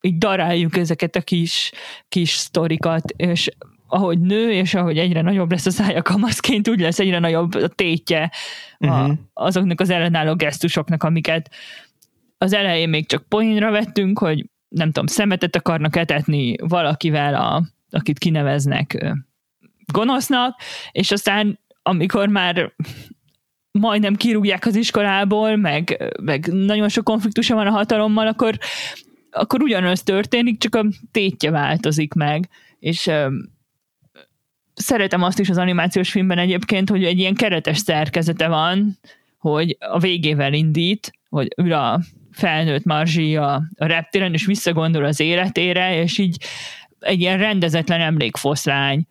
így daráljuk ezeket a kis, kis sztorikat, és ahogy nő, és ahogy egyre nagyobb lesz a szája kamaszként, úgy lesz egyre nagyobb a tétje uh-huh. a, mhm. azoknak az ellenálló gesztusoknak, amiket az elején még csak poénra vettünk, hogy nem tudom, szemetet akarnak etetni valakivel, a, akit kineveznek gonosznak, és aztán amikor már majdnem kirúgják az iskolából, meg, meg nagyon sok konfliktusa van a hatalommal, akkor, akkor ugyanaz történik, csak a tétje változik meg, és szeretem azt is az animációs filmben egyébként, hogy egy ilyen keretes szerkezete van, hogy a végével indít, hogy ül a felnőtt Marzsi a, a reptéren, és visszagondol az életére, és így egy ilyen rendezetlen emlékfoszlány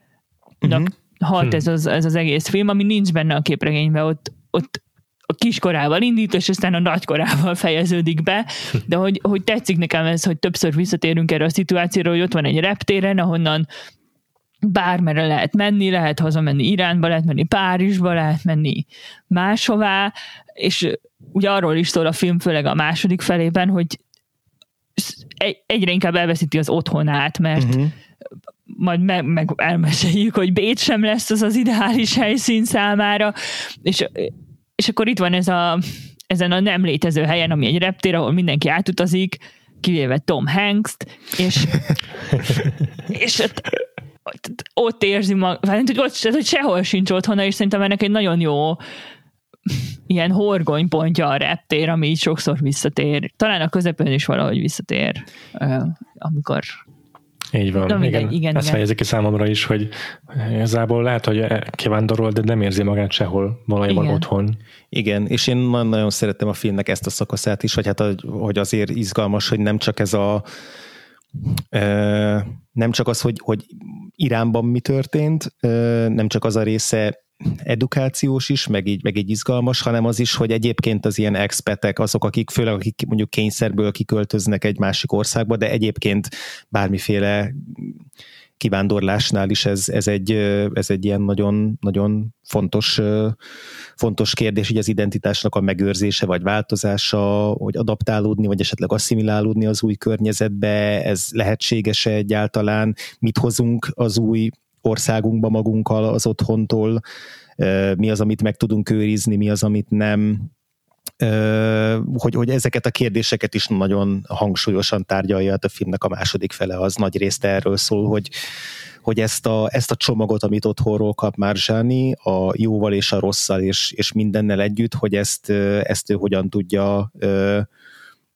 uh-huh. halt hm. ez, az, ez az egész film, ami nincs benne a képregényben, ott, ott a kiskorával indít, és aztán a nagykorával fejeződik be, de hogy, hogy tetszik nekem ez, hogy többször visszatérünk erre a szituációra, hogy ott van egy reptéren, ahonnan bármere lehet menni, lehet hazamenni Iránba, lehet menni Párizsba, lehet menni máshová, és ugye arról is szól a film, főleg a második felében, hogy egyre inkább elveszíti az otthonát, mert uh-huh. majd meg, meg elmeséljük, hogy Bécs sem lesz az az ideális helyszín számára, és, és akkor itt van ez a, ezen a nem létező helyen, ami egy reptér, ahol mindenki átutazik, kivéve Tom Hanks-t, és, és ott érzi magát, hogy, ott, hogy sehol sincs otthona, és szerintem ennek egy nagyon jó ilyen horgonypontja a reptér, ami így sokszor visszatér. Talán a közepén is valahogy visszatér, amikor így van, Na, igen. igen, igen Ezt fejezi ki számomra is, hogy igazából lehet, hogy kivándorol, de nem érzi magát sehol valójában igen. otthon. Igen, és én nagyon szerettem a filmnek ezt a szakaszát is, hogy hát hogy azért izgalmas, hogy nem csak ez a nem csak az, hogy, hogy Iránban mi történt, nem csak az a része edukációs is, meg így, meg így izgalmas, hanem az is, hogy egyébként az ilyen expetek, azok, akik főleg akik mondjuk kényszerből kiköltöznek egy másik országba, de egyébként bármiféle kivándorlásnál is ez, ez, egy, ez egy ilyen nagyon, nagyon fontos, fontos kérdés, hogy az identitásnak a megőrzése vagy változása, hogy adaptálódni, vagy esetleg asszimilálódni az új környezetbe, ez lehetséges-e egyáltalán, mit hozunk az új országunkba magunkkal az otthontól, mi az, amit meg tudunk őrizni, mi az, amit nem, hogy, hogy ezeket a kérdéseket is nagyon hangsúlyosan tárgyalja hát a filmnek a második fele, az nagy részt erről szól, hogy, hogy ezt a, ezt a csomagot, amit otthonról kap Zsáni, a jóval és a rosszal és, és mindennel együtt, hogy ezt, ezt ő hogyan tudja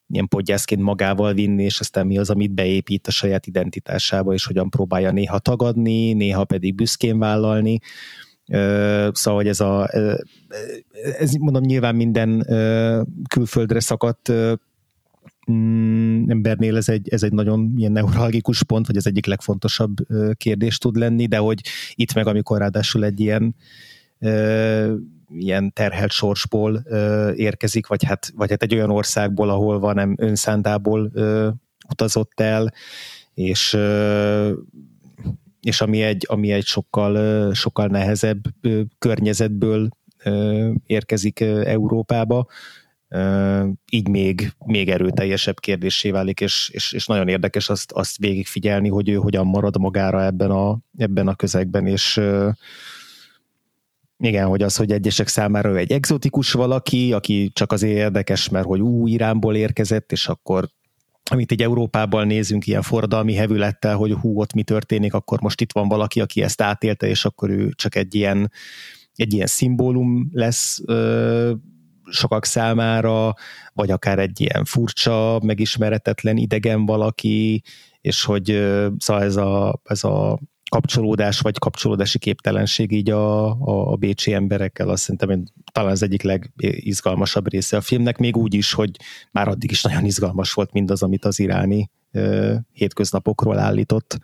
ilyen podgyászként magával vinni, és aztán mi az, amit beépít a saját identitásába, és hogyan próbálja néha tagadni, néha pedig büszkén vállalni. Szóval, hogy ez a, ez mondom nyilván minden külföldre szakadt mm, embernél ez egy, ez egy nagyon ilyen neuralgikus pont, vagy az egyik legfontosabb kérdés tud lenni, de hogy itt meg, amikor ráadásul egy ilyen ilyen terhelt sorsból érkezik, vagy hát, vagy hát egy olyan országból, ahol van nem önszántából utazott el, és és ami egy, ami egy sokkal, sokkal nehezebb környezetből érkezik Európába, így még, még erőteljesebb kérdésé válik, és, és, és nagyon érdekes azt, azt végigfigyelni, hogy ő hogyan marad magára ebben a, ebben a közegben, és igen, hogy az, hogy egyesek számára ő egy exotikus valaki, aki csak azért érdekes, mert hogy új Iránból érkezett, és akkor amit egy Európában nézünk ilyen forradalmi hevülettel, hogy hú, ott mi történik, akkor most itt van valaki, aki ezt átélte, és akkor ő csak egy ilyen, egy ilyen szimbólum lesz ö, sokak számára, vagy akár egy ilyen furcsa, megismeretetlen idegen valaki, és hogy ö, szóval ez a, ez a kapcsolódás vagy kapcsolódási képtelenség így a, a, a bécsi emberekkel, azt szerintem talán az egyik legizgalmasabb része a filmnek, még úgy is, hogy már addig is nagyon izgalmas volt mindaz, amit az iráni ö, hétköznapokról állított.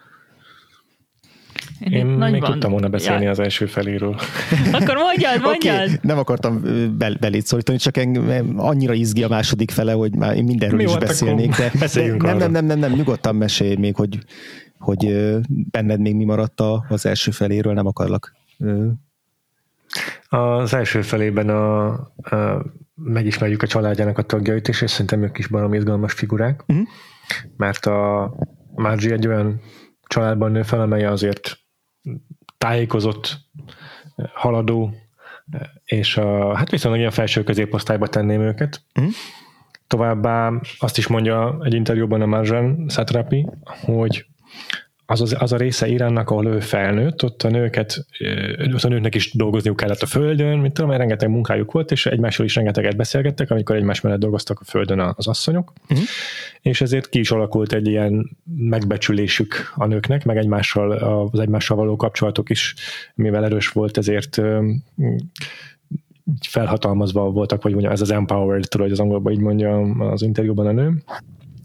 Én, Én még tudtam volna beszélni ja. az első feléről. Akkor mondjad, mondjad! Okay, nem akartam bel- belét szólítani, csak engem annyira izgi a második fele, hogy már én mindenről Mi is beszélnék, de, de nem, nem, nem, nem, nem, nyugodtan mesélj még, hogy hogy benned még mi maradt az első feléről, nem akarlak. Az első felében a, a megismerjük a családjának a tagjait is, és szerintem ők is barom izgalmas figurák, uh-huh. mert a Margie egy olyan családban nő fel, amely azért tájékozott, haladó, és a, hát viszonylag ilyen felső középosztályba tenném őket. Uh-huh. Továbbá azt is mondja egy interjúban a Marjan Satrapi, hogy az, az, az a része Iránnak, ahol ő felnőtt, ott a nőket, ott a nőknek is dolgozniuk kellett a földön, mint tudom, rengeteg munkájuk volt, és egymással is rengeteget beszélgettek, amikor egymás mellett dolgoztak a földön az asszonyok, uh-huh. és ezért ki is alakult egy ilyen megbecsülésük a nőknek, meg egymással, az egymással való kapcsolatok is, mivel erős volt, ezért felhatalmazva voltak, vagy mondja, ez az empowered, tudod, hogy az angolban így mondja az interjúban a nő.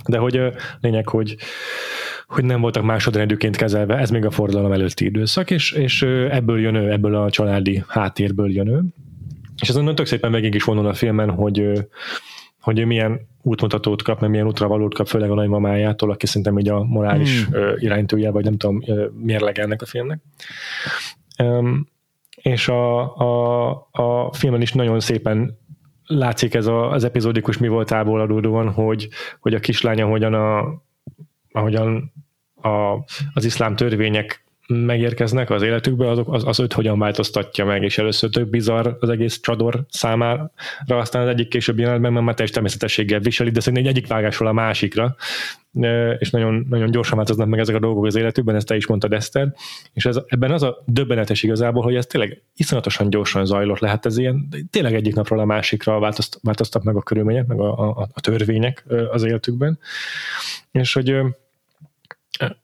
De hogy lényeg, hogy hogy nem voltak másodrendűként kezelve, ez még a forradalom előtti időszak, és, és ebből jön ő, ebből a családi háttérből jön ő. És azon tök szépen megint is vonul a filmen, hogy, hogy milyen útmutatót kap, meg milyen útravalót kap, főleg a nagymamájától, aki szerintem így a morális hmm. iránytője, vagy nem tudom, mérleg ennek a filmnek. Um, és a, a, a filmen is nagyon szépen látszik ez a, az epizódikus mi voltából adódóan, hogy, hogy a kislánya hogyan a, ahogyan a, az iszlám törvények megérkeznek az életükbe, azok, az, az öt hogyan változtatja meg, és először több bizarr az egész csador számára, aztán az egyik később jelenetben már teljes természetességgel viseli, de szerintem egy egyik vágásról a másikra, és nagyon, nagyon gyorsan változnak meg ezek a dolgok az életükben, ezt te is mondtad Eszter, és ez, ebben az a döbbenetes igazából, hogy ez tényleg iszonyatosan gyorsan zajlott lehet, ez ilyen, tényleg egyik napról a másikra változt, változtak meg a körülmények, meg a, a, a törvények az életükben, és hogy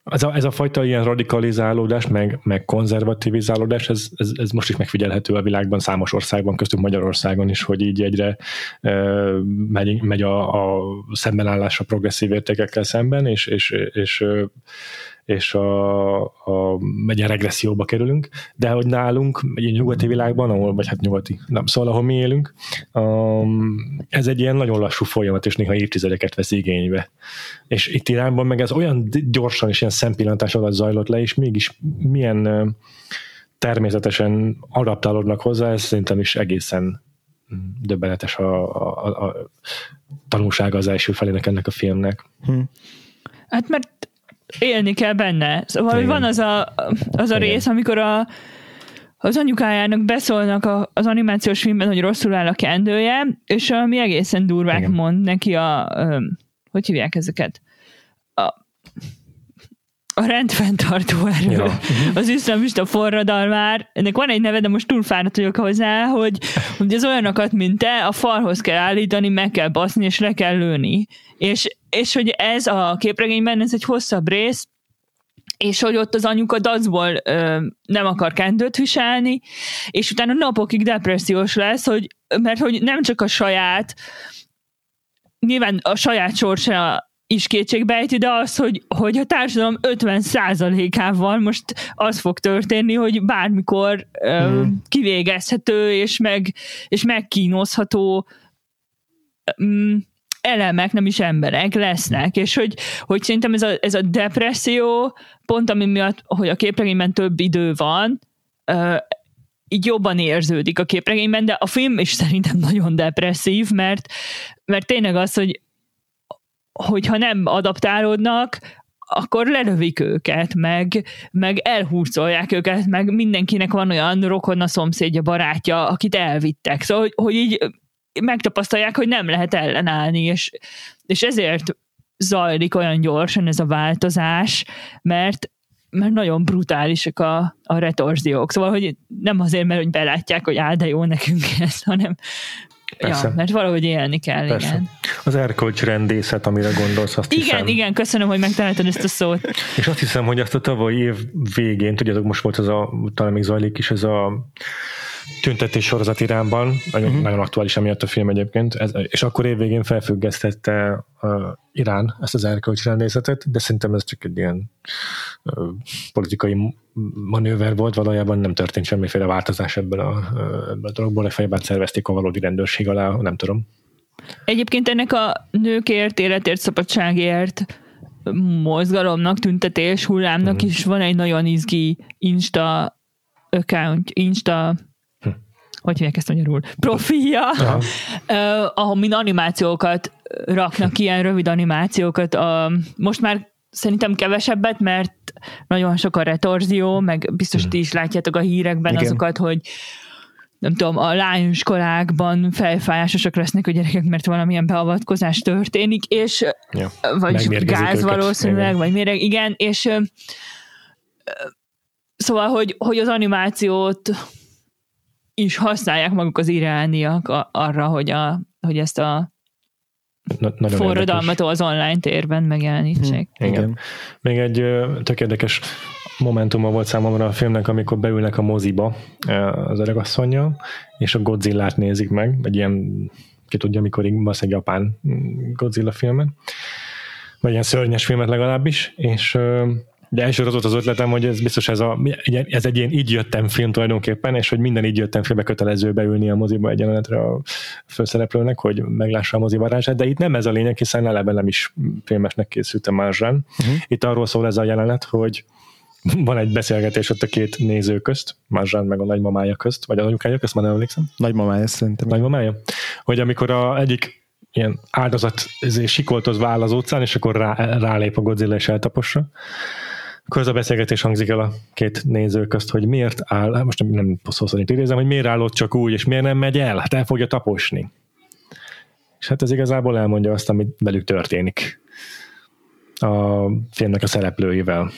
ez a, ez a fajta ilyen radikalizálódás, meg, meg konzervativizálódás, ez, ez, ez most is megfigyelhető a világban, számos országban, köztük Magyarországon is, hogy így egyre uh, megy, megy a, a szembenállás a progresszív értékekkel szemben, és, és, és és a, a egy regresszióba kerülünk, de hogy nálunk, egy nyugati világban, ahol, vagy hát nyugati, nem, szóval ahol mi élünk, um, ez egy ilyen nagyon lassú folyamat, és néha évtizedeket vesz igénybe. És itt Iránban meg ez olyan gyorsan és ilyen szempillantás alatt zajlott le, és mégis milyen természetesen adaptálódnak hozzá, ez szerintem is egészen döbbenetes a, a, a tanulsága az első felének ennek a filmnek. Hm. Hát mert élni kell benne. Szóval Igen. van az a, az a rész, amikor a, az anyukájának beszólnak a, az animációs filmben, hogy rosszul áll a kendője, és mi egészen durvák Igen. mond neki a, hogy hívják ezeket? A, a rendfenntartó erő, ja. Az iszlamista forradalmár, ennek van egy neve, de most túl fáradt vagyok hozzá, hogy, hogy az olyanokat, mint te, a falhoz kell állítani, meg kell baszni, és le kell lőni. És, és hogy ez a képregényben, ez egy hosszabb rész, és hogy ott az anyuka dacból ö, nem akar kendőt viselni, és utána napokig depressziós lesz, hogy, mert hogy nem csak a saját, nyilván a saját sorsa is kétségbejti, de az, hogy, hogy a társadalom 50%-ával most az fog történni, hogy bármikor mm. uh, kivégezhető és, meg, és megkínozható um, elemek, nem is emberek lesznek, és hogy, hogy szerintem ez a, ez a depresszió, pont ami miatt, hogy a képregényben több idő van, uh, így jobban érződik a képregényben, de a film is szerintem nagyon depresszív, mert, mert tényleg az, hogy hogyha nem adaptálódnak, akkor lelövik őket, meg, meg elhúzolják őket, meg mindenkinek van olyan rokona szomszédja, barátja, akit elvittek. Szóval, hogy, hogy így megtapasztalják, hogy nem lehet ellenállni, és, és ezért zajlik olyan gyorsan ez a változás, mert mert nagyon brutálisak a, a retorziók. Szóval, hogy nem azért, mert hogy belátják, hogy áll, de jó nekünk ez, hanem, Persze. Ja, mert valahogy élni kell, Persze. igen. Az erkölcsrendészet, amire gondolsz, azt Igen, hiszem. igen, köszönöm, hogy megtaláltad ezt a szót. És azt hiszem, hogy azt a tavalyi év végén, tudjátok, most volt ez a, talán még zajlik is ez a tüntetés sorozat Iránban, nagyon, uh-huh. nagyon aktuális emiatt a film egyébként, ez, és akkor évvégén felfüggesztette uh, Irán ezt az erkölcsrendészetet, de szerintem ez csak egy ilyen uh, politikai manőver volt, valójában nem történt semmiféle változás ebből a, ebből a dologból, fejében szervezték a valódi rendőrség alá, nem tudom. Egyébként ennek a nőkért, életért, szabadságért mozgalomnak, tüntetés hullámnak uh-huh. is van egy nagyon izgi Insta account, Insta hogy hívják ezt magyarul, profilja, uh, ahol mind animációkat raknak, ilyen rövid animációkat. Uh, most már szerintem kevesebbet, mert nagyon sok a retorzió, meg biztos ti is látjátok a hírekben Igen. azokat, hogy nem tudom, a lányiskolákban fejfájásosak lesznek a gyerekek, mert valamilyen beavatkozás történik, és ja. vagy gáz őket. valószínűleg, igen. vagy méreg, igen, és szóval, hogy, hogy az animációt is használják maguk az irániak arra, hogy, a, hogy ezt a Na, forradalmat az online térben megjelenítsék. Hm, igen. Még egy tök érdekes momentuma volt számomra a filmnek, amikor beülnek a moziba az öregasszonyja, és a Godzilla-t nézik meg, egy ilyen, ki tudja, mikor egy japán mm, Godzilla filmen, vagy ilyen szörnyes filmet legalábbis, és de elsőre az volt az ötletem, hogy ez biztos ez, a, ez egy ilyen így jöttem film tulajdonképpen, és hogy minden így jöttem filmbe kötelező beülni a moziba egy jelenetre a főszereplőnek, hogy meglássa a mozi varázsát, de itt nem ez a lényeg, hiszen eleve nem is filmesnek készült a Marzsán. Uh-huh. Itt arról szól ez a jelenet, hogy van egy beszélgetés ott a két néző közt, Marzsán meg a nagymamája közt, vagy az anyukája közt, már nem emlékszem. Nagymamája szerintem. Nagymamája? Hogy amikor a egyik ilyen áldozat sikoltozva áll az utcán, és akkor rá, rálép a Godzilla és eltapossa, akkor a beszélgetés hangzik el a két néző közt, hogy miért áll, hát most nem, nem szó idézem, hogy miért állott csak úgy, és miért nem megy el, hát el fogja taposni. És hát ez igazából elmondja azt, amit velük történik a filmnek a szereplőivel.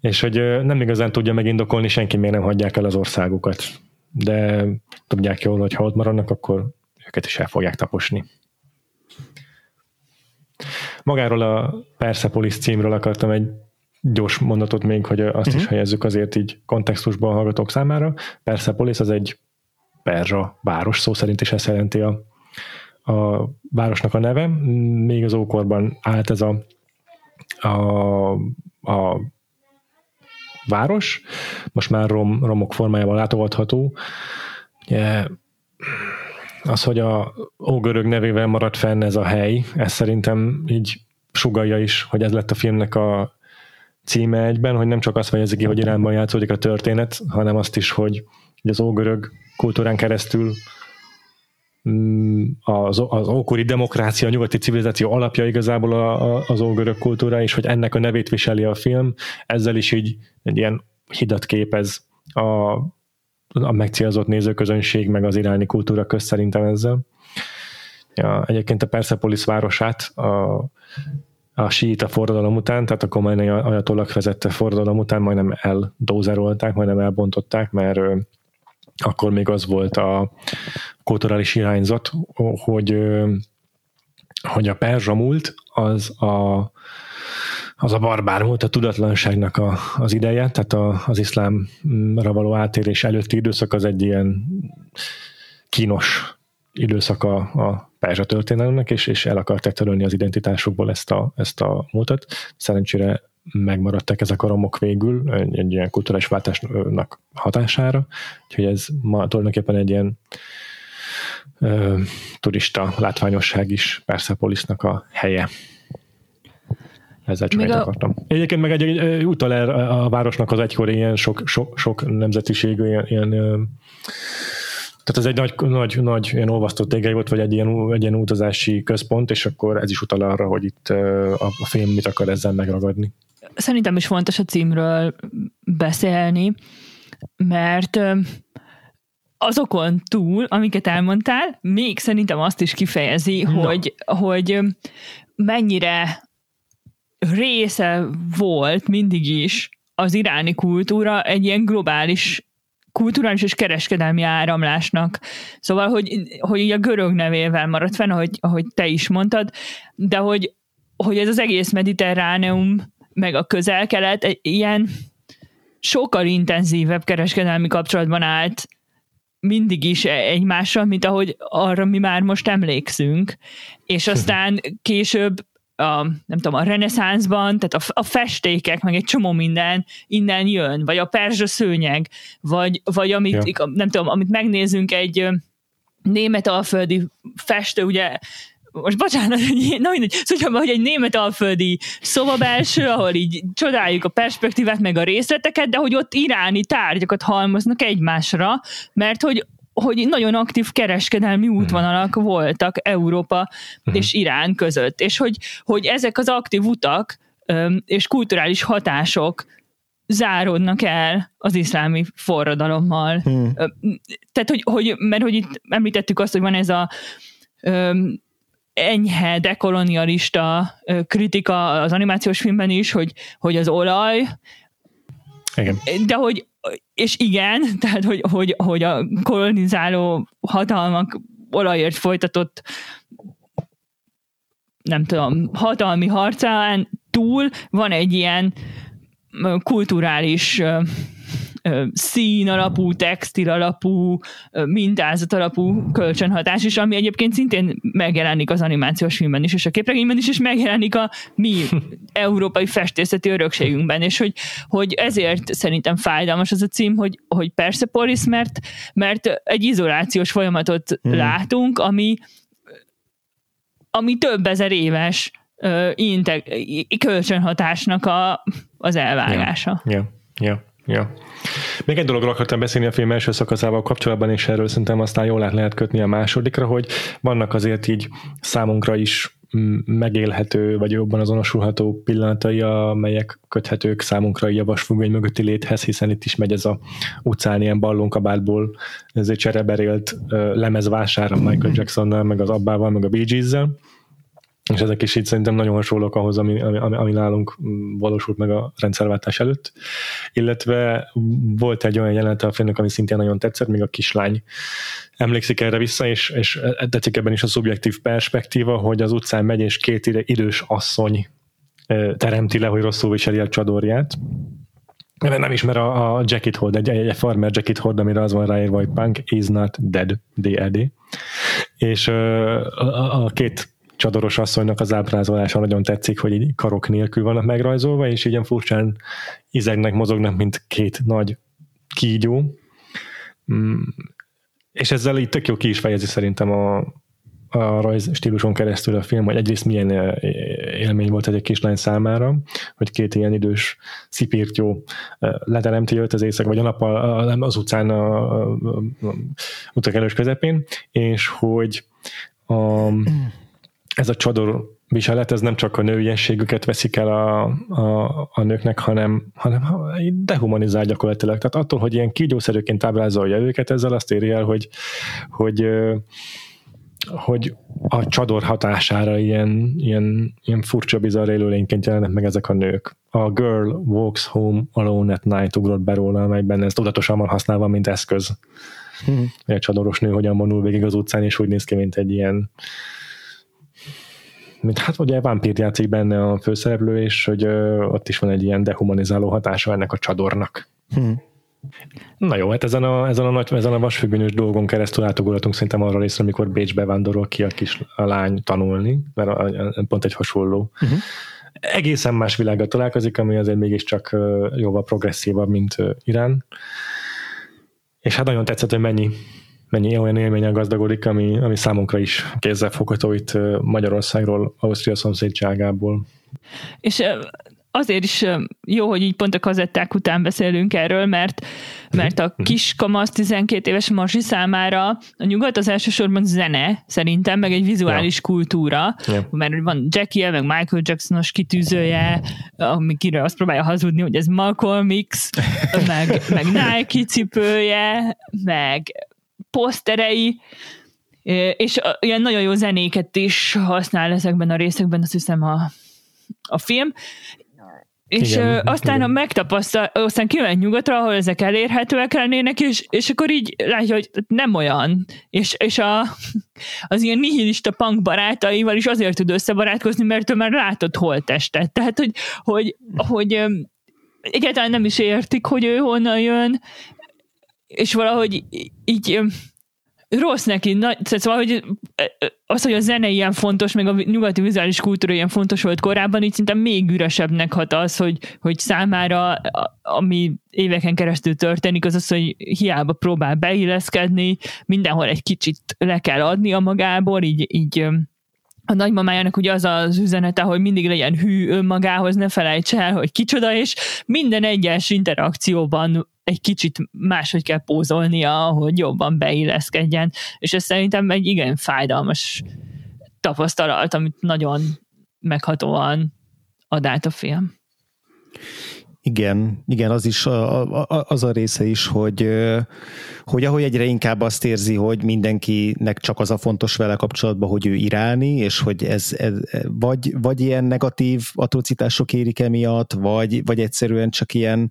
És hogy nem igazán tudja megindokolni senki, miért nem hagyják el az országukat. De tudják jól, hogy ha ott maradnak, akkor őket is el fogják taposni. Magáról a Persepolis címről akartam egy gyors mondatot még, hogy azt uh-huh. is mhm. helyezzük azért így kontextusban hallgatók számára. Persepolis az egy perzsa város, szó szerint is ezt jelenti a, a városnak a neve. Még az ókorban állt ez a a, a város, most már rom, romok formájában látogatható. Ugye, az, hogy a Ógörög nevével maradt fenn ez a hely, ez szerintem így sugalja is, hogy ez lett a filmnek a címe egyben, hogy nem csak azt fejezi ki, hogy Iránban játszódik a történet, hanem azt is, hogy az ógörög kultúrán keresztül mm, az, az ókori demokrácia, a nyugati civilizáció alapja igazából a, a, az ógörög kultúra, és hogy ennek a nevét viseli a film, ezzel is így egy ilyen hidat képez a, a megcélzott nézőközönség, meg az iráni kultúra köz szerintem ezzel. Ja, egyébként a Persepolis városát a a síita forradalom után, tehát a Khomeini ajatollak vezette forradalom után majdnem eldózerolták, majdnem elbontották, mert akkor még az volt a kulturális irányzat, hogy, hogy a perzsa múlt az a, az a barbár múlt, a tudatlanságnak a, az ideje, tehát a, az iszlámra való átérés előtti időszak az egy ilyen kínos időszaka a perzsa történelemnek, és, és el akarták törölni az identitásukból ezt a, ezt a múltat. Szerencsére megmaradtak ezek a romok végül, egy, egy ilyen kulturális váltásnak hatására, úgyhogy ez ma tulajdonképpen egy ilyen ö, turista látványosság is Persepolisnak a helye. Ezzel csak egy a... akartam. Egyébként meg egy, egy utal el a városnak az egykori ilyen sok, sok, sok nemzetiségű ilyen, ilyen tehát ez egy nagy, nagy, nagy ilyen olvasztott tégely volt, vagy egy ilyen, egy ilyen utazási központ, és akkor ez is utal arra, hogy itt a, a film mit akar ezzel megragadni. Szerintem is fontos a címről beszélni, mert azokon túl, amiket elmondtál, még szerintem azt is kifejezi, no. hogy, hogy mennyire része volt mindig is az iráni kultúra egy ilyen globális kulturális és kereskedelmi áramlásnak. Szóval, hogy, hogy így a görög nevével maradt fenn, ahogy, ahogy te is mondtad, de hogy, hogy ez az egész mediterráneum, meg a közel-kelet egy ilyen sokkal intenzívebb kereskedelmi kapcsolatban állt mindig is egymással, mint ahogy arra mi már most emlékszünk. És aztán később a, nem tudom, a reneszánszban, tehát a, a festékek, meg egy csomó minden innen jön, vagy a perzsa szőnyeg, vagy, vagy amit, ja. nem tudom, amit megnézünk egy német alföldi festő, ugye most bocsánat, na mindegy, szóval, hogy egy német alföldi szobabelső, ahol így csodáljuk a perspektívát, meg a részleteket, de hogy ott iráni tárgyakat halmoznak egymásra, mert hogy hogy nagyon aktív kereskedelmi mhm. útvonalak hmm. voltak Európa hmm. és Irán között, és hogy, hogy ezek az aktív utak és kulturális hatások záródnak el az iszlámi forradalommal. Hmm. Tehát, hogy, hogy, mert hogy itt említettük azt, hogy van ez a öm, enyhe dekolonialista kritika az animációs filmben is, hogy, hogy az olaj, igen. De hogy, és igen, tehát hogy, hogy, hogy a kolonizáló hatalmak olajért folytatott nem tudom, hatalmi harcán túl van egy ilyen kulturális szín alapú, textil alapú, mintázat alapú kölcsönhatás is, ami egyébként szintén megjelenik az animációs filmben is, és a képregényben is, és megjelenik a mi európai festészeti örökségünkben, és hogy, hogy ezért szerintem fájdalmas az a cím, hogy, hogy Persepolis, mert, mert egy izolációs folyamatot hmm. látunk, ami ami több ezer éves uh, integ- kölcsönhatásnak a, az elvágása. Ja, ja, ja. ja. Még egy dologról akartam beszélni a film első szakaszával kapcsolatban, és erről szerintem aztán jól át lehet kötni a másodikra, hogy vannak azért így számunkra is megélhető, vagy jobban azonosulható pillanatai, amelyek köthetők számunkra a vasfüggöny mögötti léthez, hiszen itt is megy ez a utcán ilyen ballonkabátból ez egy csereberélt lemezvására Michael Jacksonnal, meg az Abbával, meg a Bee Gees-zel és ezek is így szerintem nagyon hasonlók ahhoz, ami, ami, ami nálunk valósult meg a rendszerváltás előtt. Illetve volt egy olyan jelenet a filmnek, ami szintén nagyon tetszett, még a kislány emlékszik erre vissza, és, és tetszik ebben is a szubjektív perspektíva, hogy az utcán megy, és két idős asszony teremti le, hogy rosszul viseli a csadorját, nem ismer a, a jacket hold, egy, egy farmer jacket hold, amire az van ráírva, hogy punk is not dead, D-E-D. És a, a, a két csadoros asszonynak az ábrázolása nagyon tetszik, hogy így karok nélkül vannak megrajzolva, és ilyen furcsán izegnek, mozognak, mint két nagy kígyó. Mm, és ezzel így tök jó ki is fejezi szerintem a, a rajz stíluson keresztül a film, hogy egyrészt milyen élmény volt egy kislány számára, hogy két ilyen idős szipírtyó leteremti őt az éjszak, vagy a nap az utcán a, a, a, a utak elős közepén, és hogy a, ez a csador viselet, ez nem csak a nőiességüket veszik el a, a, a nőknek, hanem, hanem dehumanizál gyakorlatilag. Tehát attól, hogy ilyen kígyószerűként ábrázolja őket, ezzel azt éri el, hogy, hogy, hogy a csador hatására ilyen, ilyen, ilyen furcsa, bizarr élőlényként jelennek meg ezek a nők. A Girl Walks Home Alone at Night ugrott be róla, amelyben ez tudatosan van használva, mint eszköz. Hmm. A csadoros nő hogyan vonul végig az utcán, és úgy néz ki, mint egy ilyen mint hát ugye vámpír játszik benne a főszereplő, és hogy ö, ott is van egy ilyen dehumanizáló hatása ennek a csadornak. Hmm. Na jó, hát ezen a, ezen a, nagy, ezen a vasfüggönyös dolgon keresztül átugorhatunk szerintem arra részre, amikor Bécsbe vándorol ki a kis a lány tanulni, mert a, a, pont egy hasonló. Uh-huh. Egészen más világgal találkozik, ami azért mégiscsak jóval progresszívabb, mint Irán. És hát nagyon tetszett, hogy mennyi mennyi olyan élményen gazdagodik, ami, ami számunkra is kézzelfogható itt Magyarországról, Ausztria szomszédságából. És azért is jó, hogy így pont a kazetták után beszélünk erről, mert, mert a mhm. kis kamasz 12 éves Marsi számára a nyugat az elsősorban zene, szerintem, meg egy vizuális ja. kultúra, ja. mert van Jackie, meg Michael Jacksonos kitűzője, amikire azt próbálja hazudni, hogy ez Malcolm X, meg, meg Nike cipője, meg poszterei, és ilyen nagyon jó zenéket is használ ezekben a részekben, azt hiszem a, a film, és igen, aztán igen. a megtapasztal, aztán kimegy nyugatra, ahol ezek elérhetőek lennének, és, és akkor így látja, hogy nem olyan. És, és a, az ilyen nihilista punk barátaival is azért tud összebarátkozni, mert ő már látott holtestet. Tehát, hogy, hogy, hogy egyáltalán nem is értik, hogy ő honnan jön, és valahogy így rossz neki, nagy, szóval, hogy az, hogy a zene ilyen fontos, meg a nyugati vizuális kultúra ilyen fontos volt korábban, így szinte még üresebbnek hat az, hogy, hogy számára, ami éveken keresztül történik, az az, hogy hiába próbál beilleszkedni, mindenhol egy kicsit le kell adni a magából, így, így a nagymamájának ugye az az üzenete, hogy mindig legyen hű önmagához, ne felejts el, hogy kicsoda, és minden egyes interakcióban egy kicsit máshogy kell pózolnia, hogy jobban beilleszkedjen, és ez szerintem egy igen fájdalmas tapasztalat, amit nagyon meghatóan ad át a film. Igen, igen, az is az a része is, hogy, hogy ahogy egyre inkább azt érzi, hogy mindenkinek csak az a fontos vele kapcsolatban, hogy ő irálni, és hogy ez, ez vagy, vagy ilyen negatív atrocitások érik emiatt, vagy, vagy egyszerűen csak ilyen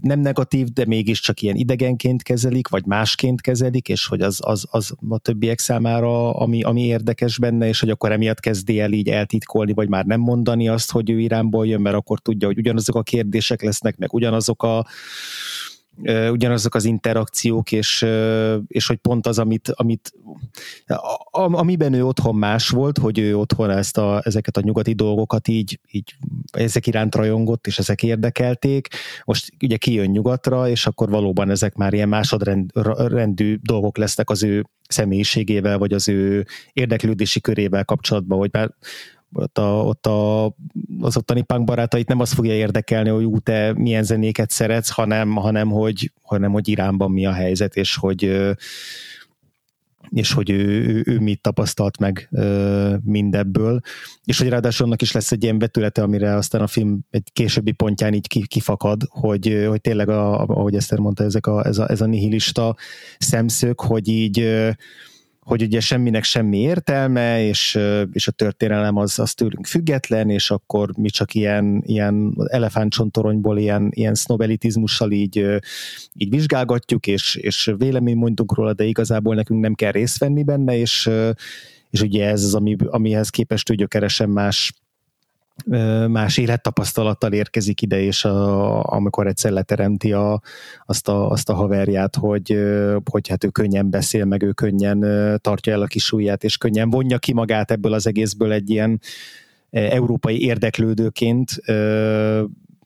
nem negatív, de mégiscsak ilyen idegenként kezelik, vagy másként kezelik, és hogy az, az, az a többiek számára, ami, ami érdekes benne, és hogy akkor emiatt kezdi el így eltitkolni, vagy már nem mondani azt, hogy ő Iránból jön, mert akkor tudja, hogy ugyanazok a kérdések lesznek, meg ugyanazok a ugyanazok az interakciók, és, és hogy pont az, amit, amit amiben ő otthon más volt, hogy ő otthon ezt a, ezeket a nyugati dolgokat így, így ezek iránt rajongott, és ezek érdekelték. Most ugye kijön nyugatra, és akkor valóban ezek már ilyen másodrendű dolgok lesznek az ő személyiségével, vagy az ő érdeklődési körével kapcsolatban, hogy már ott, a, ott a, az ottani punk barátait nem az fogja érdekelni, hogy ú, te milyen zenéket szeretsz, hanem, hanem, hogy, hanem hogy Iránban mi a helyzet, és hogy és hogy ő, ő, ő mit tapasztalt meg mindebből, és hogy ráadásul annak is lesz egy ilyen betülete, amire aztán a film egy későbbi pontján így kifakad, hogy, hogy tényleg, a, ahogy Eszter mondta, ezek a, ez, a, ez a nihilista szemszög, hogy így hogy ugye semminek semmi értelme, és, és a történelem az, az tőlünk független, és akkor mi csak ilyen, ilyen elefántcsontoronyból ilyen, ilyen sznobelitizmussal így, így vizsgálgatjuk, és, és vélemény mondunk róla, de igazából nekünk nem kell részt venni benne, és, és ugye ez az, ami, amihez képest gyökeresen más más élettapasztalattal érkezik ide, és a, amikor egyszer leteremti a, azt, a, azt a haverját, hogy, hogy hát ő könnyen beszél, meg ő könnyen tartja el a kis ujját, és könnyen vonja ki magát ebből az egészből egy ilyen európai érdeklődőként,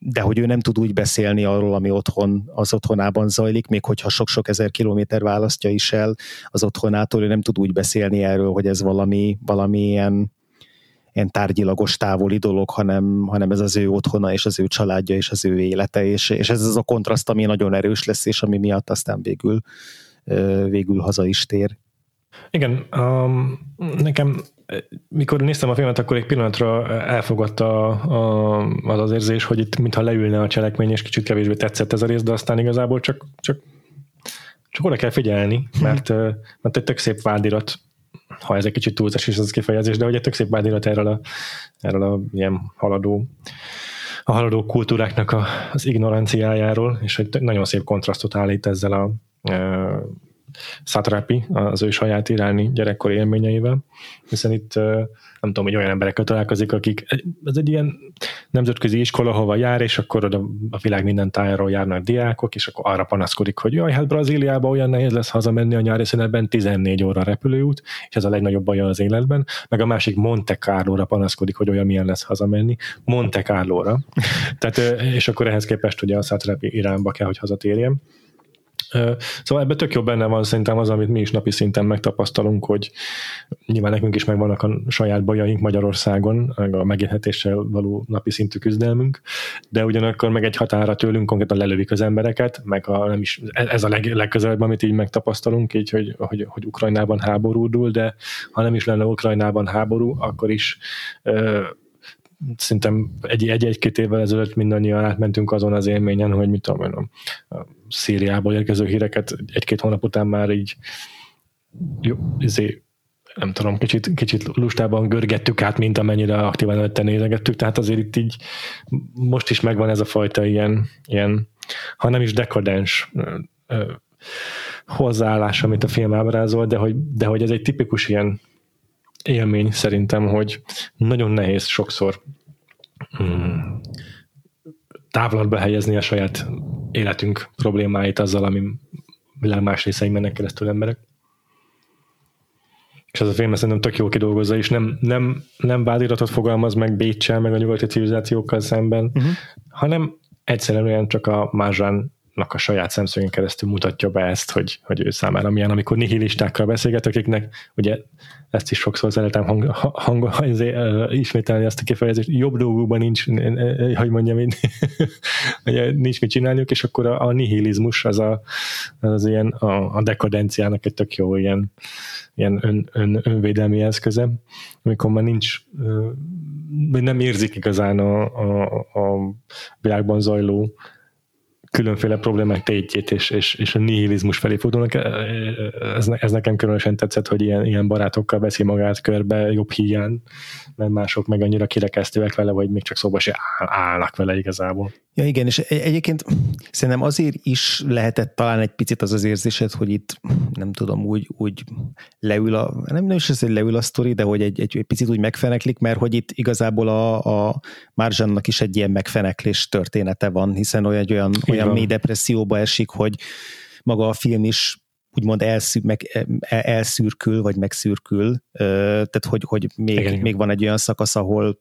de hogy ő nem tud úgy beszélni arról, ami otthon, az otthonában zajlik, még hogyha sok-sok ezer kilométer választja is el az otthonától, ő nem tud úgy beszélni erről, hogy ez valami, valami ilyen, tárgyilagos távoli dolog, hanem, hanem ez az ő otthona, és az ő családja, és az ő élete, és, és ez az a kontraszt, ami nagyon erős lesz, és ami miatt aztán végül, végül haza is tér. Igen, um, nekem mikor néztem a filmet, akkor egy pillanatra elfogadta az az érzés, hogy itt mintha leülne a cselekmény, és kicsit kevésbé tetszett ez a rész, de aztán igazából csak, csak, csak oda kell figyelni, mert, mert egy tök szép vádirat, ha ez egy kicsit túlzás is az kifejezés, de egy tök szép vádirat erről a, erről a ilyen haladó a haladó kultúráknak a, az ignoranciájáról, és egy nagyon szép kontrasztot állít ezzel a Satrapi, az ő saját iráni gyerekkori élményeivel, hiszen itt nem tudom, hogy olyan emberekkel találkozik, akik, ez egy ilyen nemzetközi iskola, hova jár, és akkor oda a világ minden tájáról járnak diákok, és akkor arra panaszkodik, hogy jaj, hát Brazíliába olyan nehéz lesz hazamenni a nyári szünetben, 14 óra repülőút, és ez a legnagyobb baja az életben, meg a másik Monte Carlo-ra panaszkodik, hogy olyan milyen lesz hazamenni, Monte Carlo-ra. Tehát, és akkor ehhez képest ugye a Satrapi irányba kell, hogy hazatérjem. Szóval ebben tök jó benne van szerintem az, amit mi is napi szinten megtapasztalunk, hogy nyilván nekünk is megvannak a saját bajaink Magyarországon, a megélhetéssel való napi szintű küzdelmünk, de ugyanakkor meg egy határa tőlünk konkrétan lelövik az embereket, meg a, nem is, ez a leg, legközelebb, amit így megtapasztalunk, így, hogy, hogy, hogy Ukrajnában háborúdul, de ha nem is lenne Ukrajnában háború, akkor is szerintem egy-egy-két évvel ezelőtt mindannyian átmentünk azon az élményen, hogy mit tudom a Szíriából érkező híreket egy-két hónap után már így jó, izé, nem tudom, kicsit, kicsit lustában görgettük át, mint amennyire aktívan előtte nézegettük, tehát azért itt így most is megvan ez a fajta ilyen, ilyen ha nem is dekadens hozzáállás, amit a film ábrázol, de hogy, de hogy ez egy tipikus ilyen élmény szerintem, hogy nagyon nehéz sokszor hmm, távlatba helyezni a saját életünk problémáit azzal, ami világ más részein mennek keresztül emberek. És ez a film szerintem tök jó kidolgozza, és nem, nem, nem vádiratot fogalmaz meg Bécsel, meg a nyugati civilizációkkal szemben, uh-huh. hanem egyszerűen olyan csak a Mázsán a saját szemszögén keresztül mutatja be ezt, hogy, hogy ő számára milyen, amikor nihilistákkal beszélget, akiknek ugye ezt is sokszor szeretem hang, hang, hang, ismételni ezt a kifejezést, jobb dolgokban nincs, hogy mondjam én, nincs mit csinálniuk, és akkor a, a nihilizmus az, a, az ilyen a, a dekadenciának egy tök jó ilyen, ilyen ön, ön, önvédelmi eszköze, amikor már nincs, nem érzik igazán a, a, a világban zajló különféle problémák tétjét és, és, és a nihilizmus felé fordulnak. E, e, ez, ez nekem különösen tetszett, hogy ilyen, ilyen barátokkal veszi magát körbe jobb hiány, mert mások meg annyira kirekesztőek vele, vagy még csak szóba se állnak vele igazából. Ja igen, és egyébként szerintem azért is lehetett talán egy picit az az érzésed, hogy itt nem tudom, úgy, úgy leül a, nem, nem is ez, hogy leül a sztori, de hogy egy, egy, egy picit úgy megfeneklik, mert hogy itt igazából a, a Marzsannak is egy ilyen megfeneklés története van, hiszen olyan, olyan, olyan mély depresszióba esik, hogy maga a film is úgymond elszűr, meg, e, elszürkül, vagy megszürkül, tehát hogy, hogy még, igen, még van egy olyan szakasz, ahol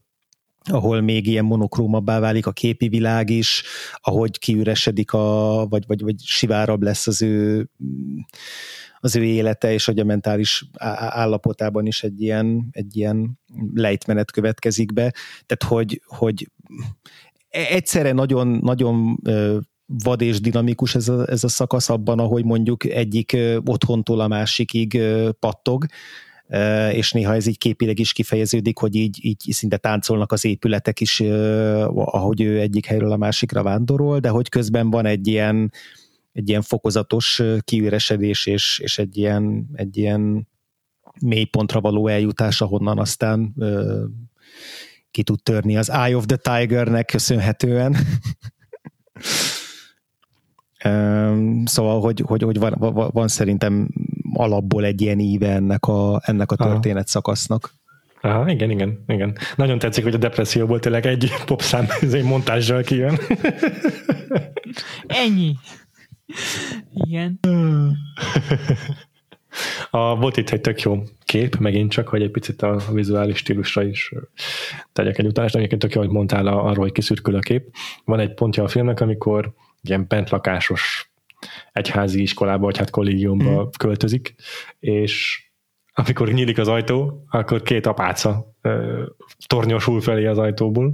ahol még ilyen monokrómabbá válik a képi világ is, ahogy kiüresedik a, vagy, vagy, vagy sivárabb lesz az ő az ő élete, és hogy a mentális állapotában is egy ilyen, egy ilyen lejtmenet következik be. Tehát, hogy, hogy e, egyszerre nagyon, nagyon vad és dinamikus ez a, ez a szakasz abban, ahogy mondjuk egyik otthontól a másikig pattog, és néha ez így képileg is kifejeződik, hogy így, így szinte táncolnak az épületek is, ahogy ő egyik helyről a másikra vándorol, de hogy közben van egy ilyen, egy ilyen fokozatos kiüresedés, és, és egy ilyen, egy ilyen mélypontra való eljutás, ahonnan aztán ki tud törni az Eye of the Tigernek köszönhetően. Szóval, hogy, hogy, hogy van, van, van szerintem alapból egy ilyen íve ennek a, ennek a történet szakasznak. Aha, igen, igen, igen. Nagyon tetszik, hogy a depresszióból tényleg egy popszám egy montázsal kijön. Ennyi. Igen. A, volt itt egy tök jó kép, megint csak, hogy egy picit a, vizuális stílusra is tegyek egy utálást, egyébként tök jó, hogy mondtál arról, hogy kiszürkül a kép. Van egy pontja a filmnek, amikor ilyen bentlakásos egyházi iskolába, vagy hát kollégiumba mm. költözik, és amikor nyílik az ajtó, akkor két apáca ö, tornyosul felé az ajtóból.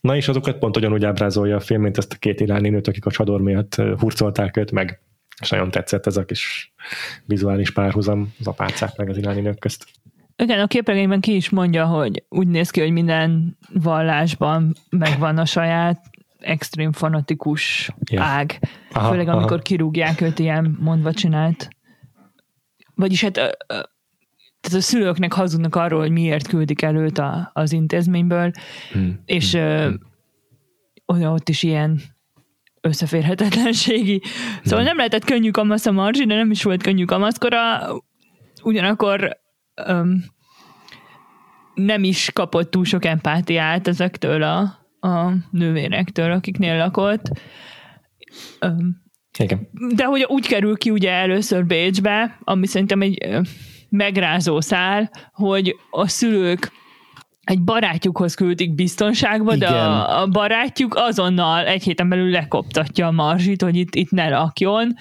Na és azokat pont ugyanúgy ábrázolja a film, mint ezt a két iráni nőt, akik a csador miatt hurcolták őt meg. És nagyon tetszett ez a kis vizuális párhuzam az apácák meg az iráni nők közt. Igen, a képregényben ki is mondja, hogy úgy néz ki, hogy minden vallásban megvan a saját extrém fanatikus yeah. ág. Aha, Főleg amikor aha. kirúgják őt ilyen mondva csinált. Vagyis hát tehát a szülőknek hazudnak arról, hogy miért küldik el őt a, az intézményből, hmm. és hmm. Ö, ott is ilyen összeférhetetlenségi. Szóval hmm. nem lehetett könnyű kamasz a Marzsi, de nem is volt könnyű kamaszkora, ugyanakkor öm, nem is kapott túl sok empátiát ezektől a, a nővérektől, akiknél lakott. Igen. De hogy úgy kerül ki ugye először Bécsbe, ami szerintem egy megrázó szál, hogy a szülők egy barátjukhoz küldik biztonságba, Igen. de a, a barátjuk azonnal egy héten belül lekoptatja a marzsit, hogy itt, itt ne lakjon,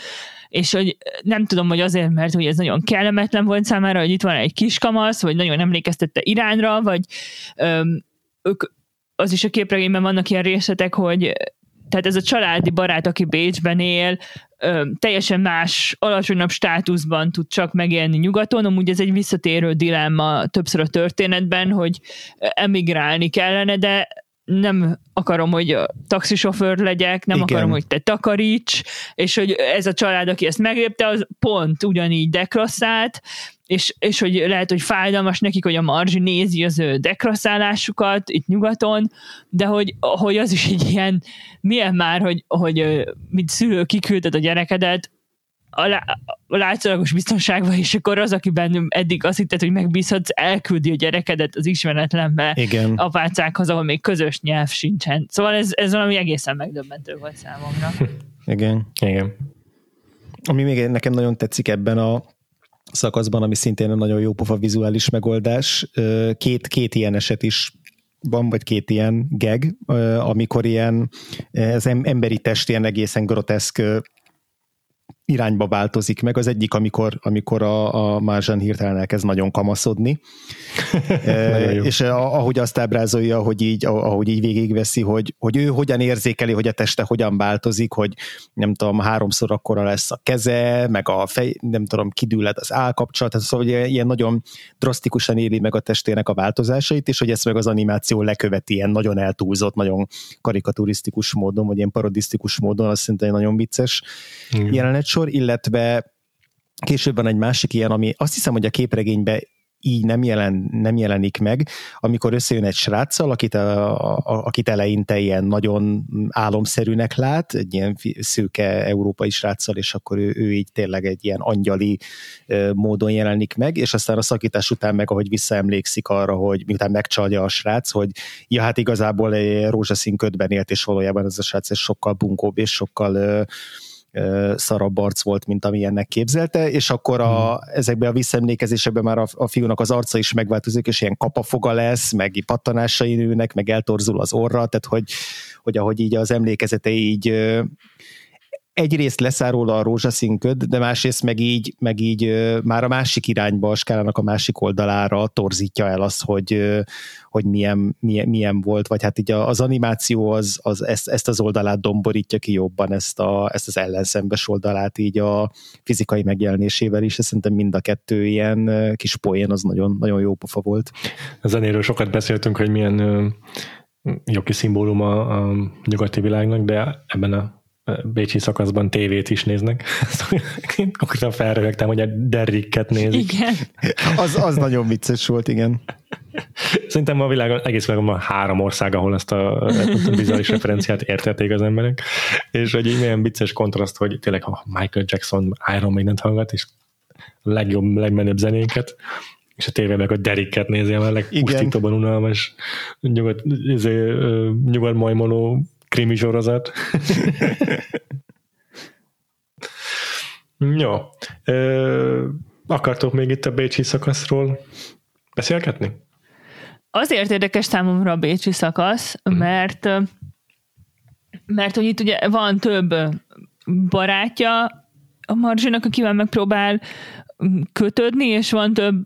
és hogy nem tudom, hogy azért, mert hogy ez nagyon kellemetlen volt számára, hogy itt van egy kiskamasz, vagy nagyon emlékeztette Iránra, vagy öm, ők, az is a képregényben vannak ilyen részletek, hogy tehát ez a családi barát, aki Bécsben él, ö, teljesen más, alacsonyabb státuszban tud csak megélni nyugaton, amúgy ez egy visszatérő dilemma többször a történetben, hogy emigrálni kellene, de nem akarom, hogy taxisofőr legyek, nem Igen. akarom, hogy te takaríts, és hogy ez a család, aki ezt meglépte, az pont ugyanígy dekrasszált, és, és hogy lehet, hogy fájdalmas nekik, hogy a marzsi nézi az ő dekrasszálásukat itt nyugaton, de hogy, hogy az is egy ilyen, milyen már, hogy, hogy mint szülő kiküldted a gyerekedet, a, lá, a látszólagos biztonságban, és akkor az, akiben eddig azt hitted, hogy megbízhatsz, elküldi a gyerekedet az ismeretlenbe Igen. apácákhoz, ahol még közös nyelv sincsen. Szóval ez, ez valami egészen megdöbbentő volt számomra. Igen. Igen. Ami még nekem nagyon tetszik ebben a szakaszban, ami szintén egy nagyon jó pofa vizuális megoldás. Két, két ilyen eset is van, vagy két ilyen geg, amikor ilyen az emberi test ilyen egészen groteszk irányba változik meg. Az egyik, amikor, amikor a, a Márzsán hirtelen elkezd nagyon kamaszodni, e, és ahogy azt ábrázolja, hogy így, ahogy így végigveszi, hogy, hogy ő hogyan érzékeli, hogy a teste hogyan változik, hogy nem tudom, háromszor akkora lesz a keze, meg a fej, nem tudom, kidülled az állkapcsolat, szóval hogy ilyen nagyon drasztikusan éli meg a testének a változásait, és hogy ezt meg az animáció leköveti ilyen nagyon eltúlzott, nagyon karikaturisztikus módon, vagy ilyen parodisztikus módon, azt szerintem nagyon vicces mm. jelenet sor, illetve később van egy másik ilyen, ami azt hiszem, hogy a képregénybe így nem, jelen, nem jelenik meg, amikor összejön egy sráccal, akit, a, a, akit eleinte ilyen nagyon álomszerűnek lát, egy ilyen szőke európai sráccal, és akkor ő, ő így tényleg egy ilyen angyali módon jelenik meg, és aztán a szakítás után meg, ahogy visszaemlékszik arra, hogy miután megcsalja a srác, hogy ja, hát igazából egy rózsaszín ködben élt, és valójában ez a srác ez sokkal bunkóbb, és sokkal szarabb arc volt, mint amilyennek képzelte, és akkor a, hmm. ezekben a visszaemlékezésekben már a, a fiúnak az arca is megváltozik, és ilyen kapafoga lesz, meg pattanásai nőnek, meg eltorzul az orra, tehát hogy, hogy ahogy így az emlékezete így egyrészt leszáll róla a rózsaszín köd, de másrészt meg így, meg így már a másik irányba, a skálának a másik oldalára torzítja el azt, hogy, hogy milyen, milyen, milyen volt, vagy hát így az animáció az, az ezt, ezt az oldalát domborítja ki jobban, ezt, a, ezt az ellenszembes oldalát így a fizikai megjelenésével is, és szerintem mind a kettő ilyen kis poén az nagyon, nagyon jó pofa volt. A zenéről sokat beszéltünk, hogy milyen kis szimbólum a, a nyugati világnak, de ebben a bécsi szakaszban tévét is néznek. Konkrétan felröhögtem, hogy a Derricket nézik. Igen. az, az nagyon vicces volt, igen. Szerintem a világon, egész világon van három ország, ahol ezt a, a vizuális referenciát értették az emberek, és hogy így milyen vicces kontraszt, hogy tényleg ha Michael Jackson Iron Maiden hallgat, és a legjobb, legmenőbb zenéket, és a tévében a Deriket nézi, a legpusztítóban unalmas nyugat, izé, nyugat majmoló krimi sorozat. Jó. Ö, akartok még itt a Bécsi szakaszról beszélgetni? Azért érdekes számomra a Bécsi szakasz, mhm. mert mert hogy itt ugye van több barátja a Marzsinak, akivel megpróbál kötődni, és van több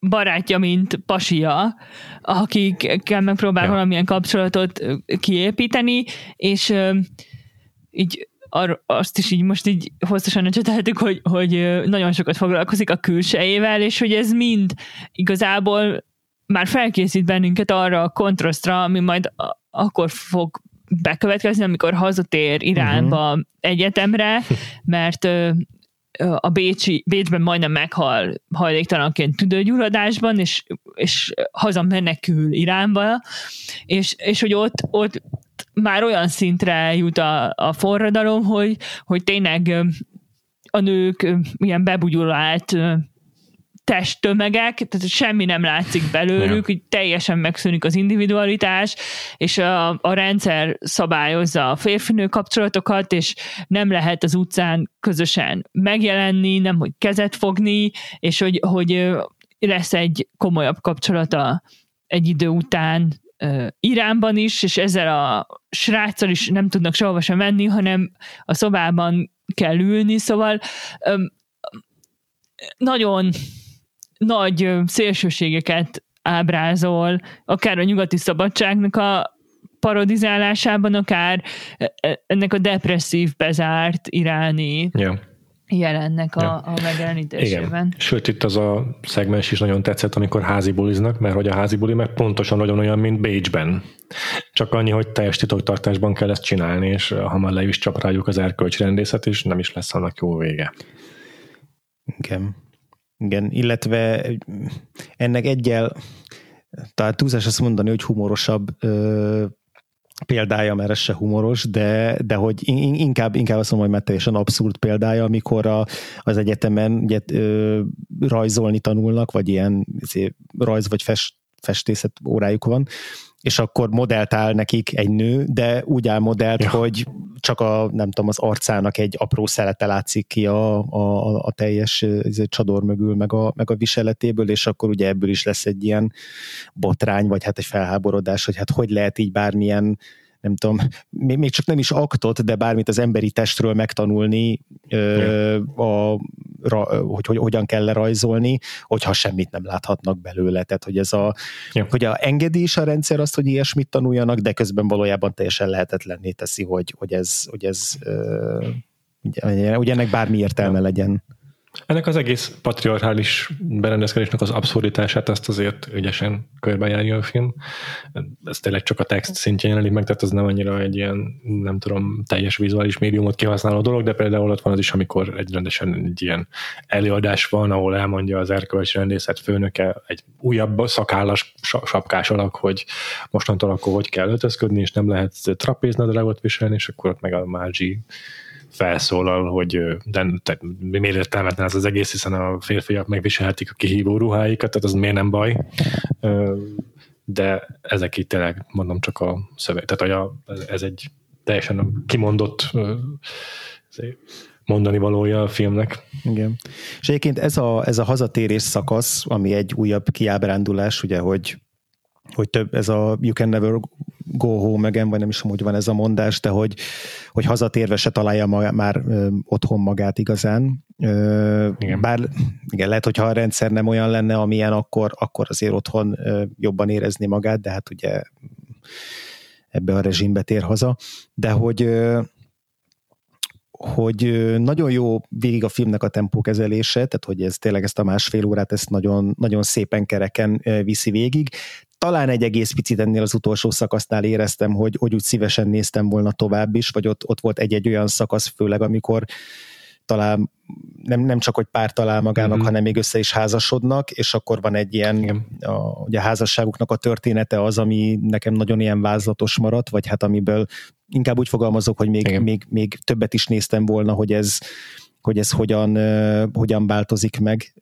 barátja, mint pasia, akikkel megpróbál ja. valamilyen kapcsolatot kiépíteni, és így ar, azt is így most így hosszasan ecseteltük, hogy, hogy nagyon sokat foglalkozik a külsejével, és hogy ez mind igazából már felkészít bennünket arra a kontrasztra, ami majd akkor fog bekövetkezni, amikor hazatér Iránba uh-huh. egyetemre, mert a Bécsi, Bécsben majdnem meghal hajléktalanként tüdőgyulladásban, és, és haza menekül Iránba, és, és hogy ott, ott már olyan szintre jut a, a forradalom, hogy, hogy tényleg a nők ilyen bebugyulált testtömegek, tehát semmi nem látszik belőlük, hogy teljesen megszűnik az individualitás, és a, a rendszer szabályozza a férfinő kapcsolatokat, és nem lehet az utcán közösen megjelenni, nem hogy kezet fogni, és hogy, hogy lesz egy komolyabb kapcsolata egy idő után Iránban is, és ezzel a sráccal is nem tudnak sehova sem menni, hanem a szobában kell ülni, szóval nagyon nagy szélsőségeket ábrázol, akár a nyugati szabadságnak a parodizálásában, akár ennek a depresszív, bezárt iráni ja. jelennek a, ja. a megjelenítésében. Igen. Sőt, itt az a szegmens is nagyon tetszett, amikor házi buliznak, mert hogy a házi buli meg pontosan nagyon olyan, mint Bécsben. Csak annyi, hogy teljes titoktartásban kell ezt csinálni, és hamar le is csap rájuk az erkölcsrendészet, és nem is lesz annak jó vége. Igen. Igen, illetve ennek egyel, tehát túlzás azt mondani, hogy humorosabb ö, példája, mert ez se humoros, de, de hogy inkább, inkább azt mondom, hogy már teljesen abszurd példája, amikor a, az egyetemen ugye, ö, rajzolni tanulnak, vagy ilyen rajz vagy fest, festészet órájuk van, és akkor modellt áll nekik egy nő, de úgy áll modellt, ja. hogy csak a, nem tudom, az arcának egy apró szelete látszik ki a, a, a teljes csador mögül, meg a, meg a viseletéből, és akkor ugye ebből is lesz egy ilyen botrány, vagy hát egy felháborodás, hogy hát hogy lehet így bármilyen nem tudom, még, még csak nem is aktot, de bármit az emberi testről megtanulni, ö, a, ra, hogy, hogy hogyan kell lerajzolni, hogyha semmit nem láthatnak belőle. Tehát, hogy ez a, ja. hogy a engedi is a rendszer azt, hogy ilyesmit tanuljanak, de közben valójában teljesen lehetetlenné teszi, hogy, hogy ez, hogy ez ö, ugye, ennek bármi értelme legyen. Ennek az egész patriarchális berendezkedésnek az abszurditását ezt azért ügyesen körbejárja a film. Ez tényleg csak a text szintjén jelenik meg, tehát az nem annyira egy ilyen, nem tudom, teljes vizuális médiumot kihasználó dolog, de például ott van az is, amikor egy rendesen egy ilyen előadás van, ahol elmondja az erkölcsi rendészet főnöke egy újabb szakállas sapkás alak, hogy mostantól akkor hogy kell öltözködni, és nem lehet trapéznadrágot viselni, és akkor ott meg a Mázsi felszólal, hogy de, tehát miért értelmetlen ez az egész, hiszen a férfiak megviselhetik a kihívó ruháikat, tehát az miért nem baj. De ezek itt tényleg mondom csak a szöveg, tehát a, ez egy teljesen kimondott mondani valója a filmnek. Igen. És egyébként ez a, ez a hazatérés szakasz, ami egy újabb kiábrándulás, ugye, hogy hogy több, ez a you can never go home again, vagy nem is hogy van ez a mondás, de hogy, hogy hazatérve se találja maga, már ö, otthon magát igazán. Ö, igen. Bár igen, lehet, hogyha a rendszer nem olyan lenne, amilyen, akkor, akkor azért otthon ö, jobban érezni magát, de hát ugye ebbe a rezsimbe tér haza. De hogy ö, hogy nagyon jó végig a filmnek a tempókezelése, tehát hogy ez tényleg ezt a másfél órát ezt nagyon, nagyon szépen kereken viszi végig, talán egy egész picit ennél az utolsó szakasznál éreztem, hogy, hogy úgy szívesen néztem volna tovább is, vagy ott, ott volt egy-egy olyan szakasz, főleg amikor talán nem, nem csak, hogy pár talál magának, mm-hmm. hanem még össze is házasodnak, és akkor van egy ilyen, a, ugye a házasságuknak a története az, ami nekem nagyon ilyen vázlatos maradt, vagy hát amiből inkább úgy fogalmazok, hogy még, még, még többet is néztem volna, hogy ez, hogy ez hogyan, hogyan változik meg,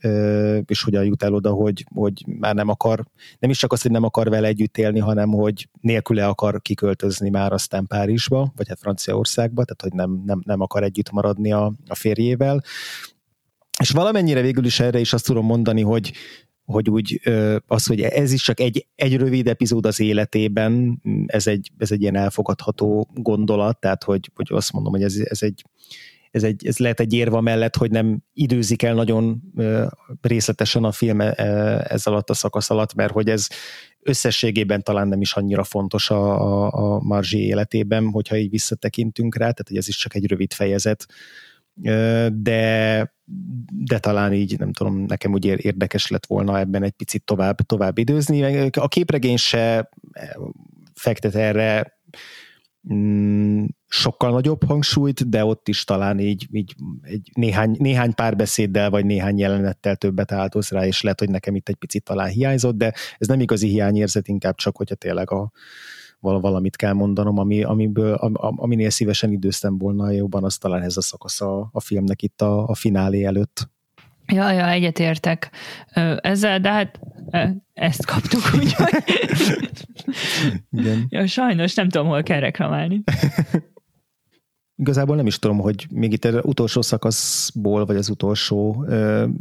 és hogyan jut el oda, hogy, hogy már nem akar, nem is csak azt, hogy nem akar vele együtt élni, hanem hogy nélküle akar kiköltözni már aztán Párizsba, vagy hát Franciaországba, tehát hogy nem, nem, nem akar együtt maradni a, a férjével. És valamennyire végül is erre is azt tudom mondani, hogy hogy úgy az, hogy ez is csak egy, egy rövid epizód az életében, ez egy, ez egy ilyen elfogadható gondolat, tehát hogy, hogy azt mondom, hogy ez, ez egy ez, egy, ez lehet egy érva mellett, hogy nem időzik el nagyon részletesen a film ez alatt a szakasz alatt, mert hogy ez összességében talán nem is annyira fontos a, a, a Marzsi életében, hogyha így visszatekintünk rá, tehát hogy ez is csak egy rövid fejezet, de, de talán így, nem tudom, nekem úgy érdekes lett volna ebben egy picit tovább, tovább időzni. A képregény se fektet erre mm, sokkal nagyobb hangsúlyt, de ott is talán így, így egy néhány, néhány párbeszéddel, vagy néhány jelenettel többet áldoz rá, és lehet, hogy nekem itt egy picit talán hiányzott, de ez nem igazi hiányérzet, inkább csak, hogyha tényleg a, valamit kell mondanom, ami, amiből, aminél szívesen időztem volna jobban, az talán ez a szakasz a, a filmnek itt a, a finálé előtt. Ja, ja, egyetértek ezzel, de hát ezt kaptuk, úgyhogy Igen. Ja, sajnos nem tudom, hol kell reklamálni. Igazából nem is tudom, hogy még itt az utolsó szakaszból, vagy az utolsó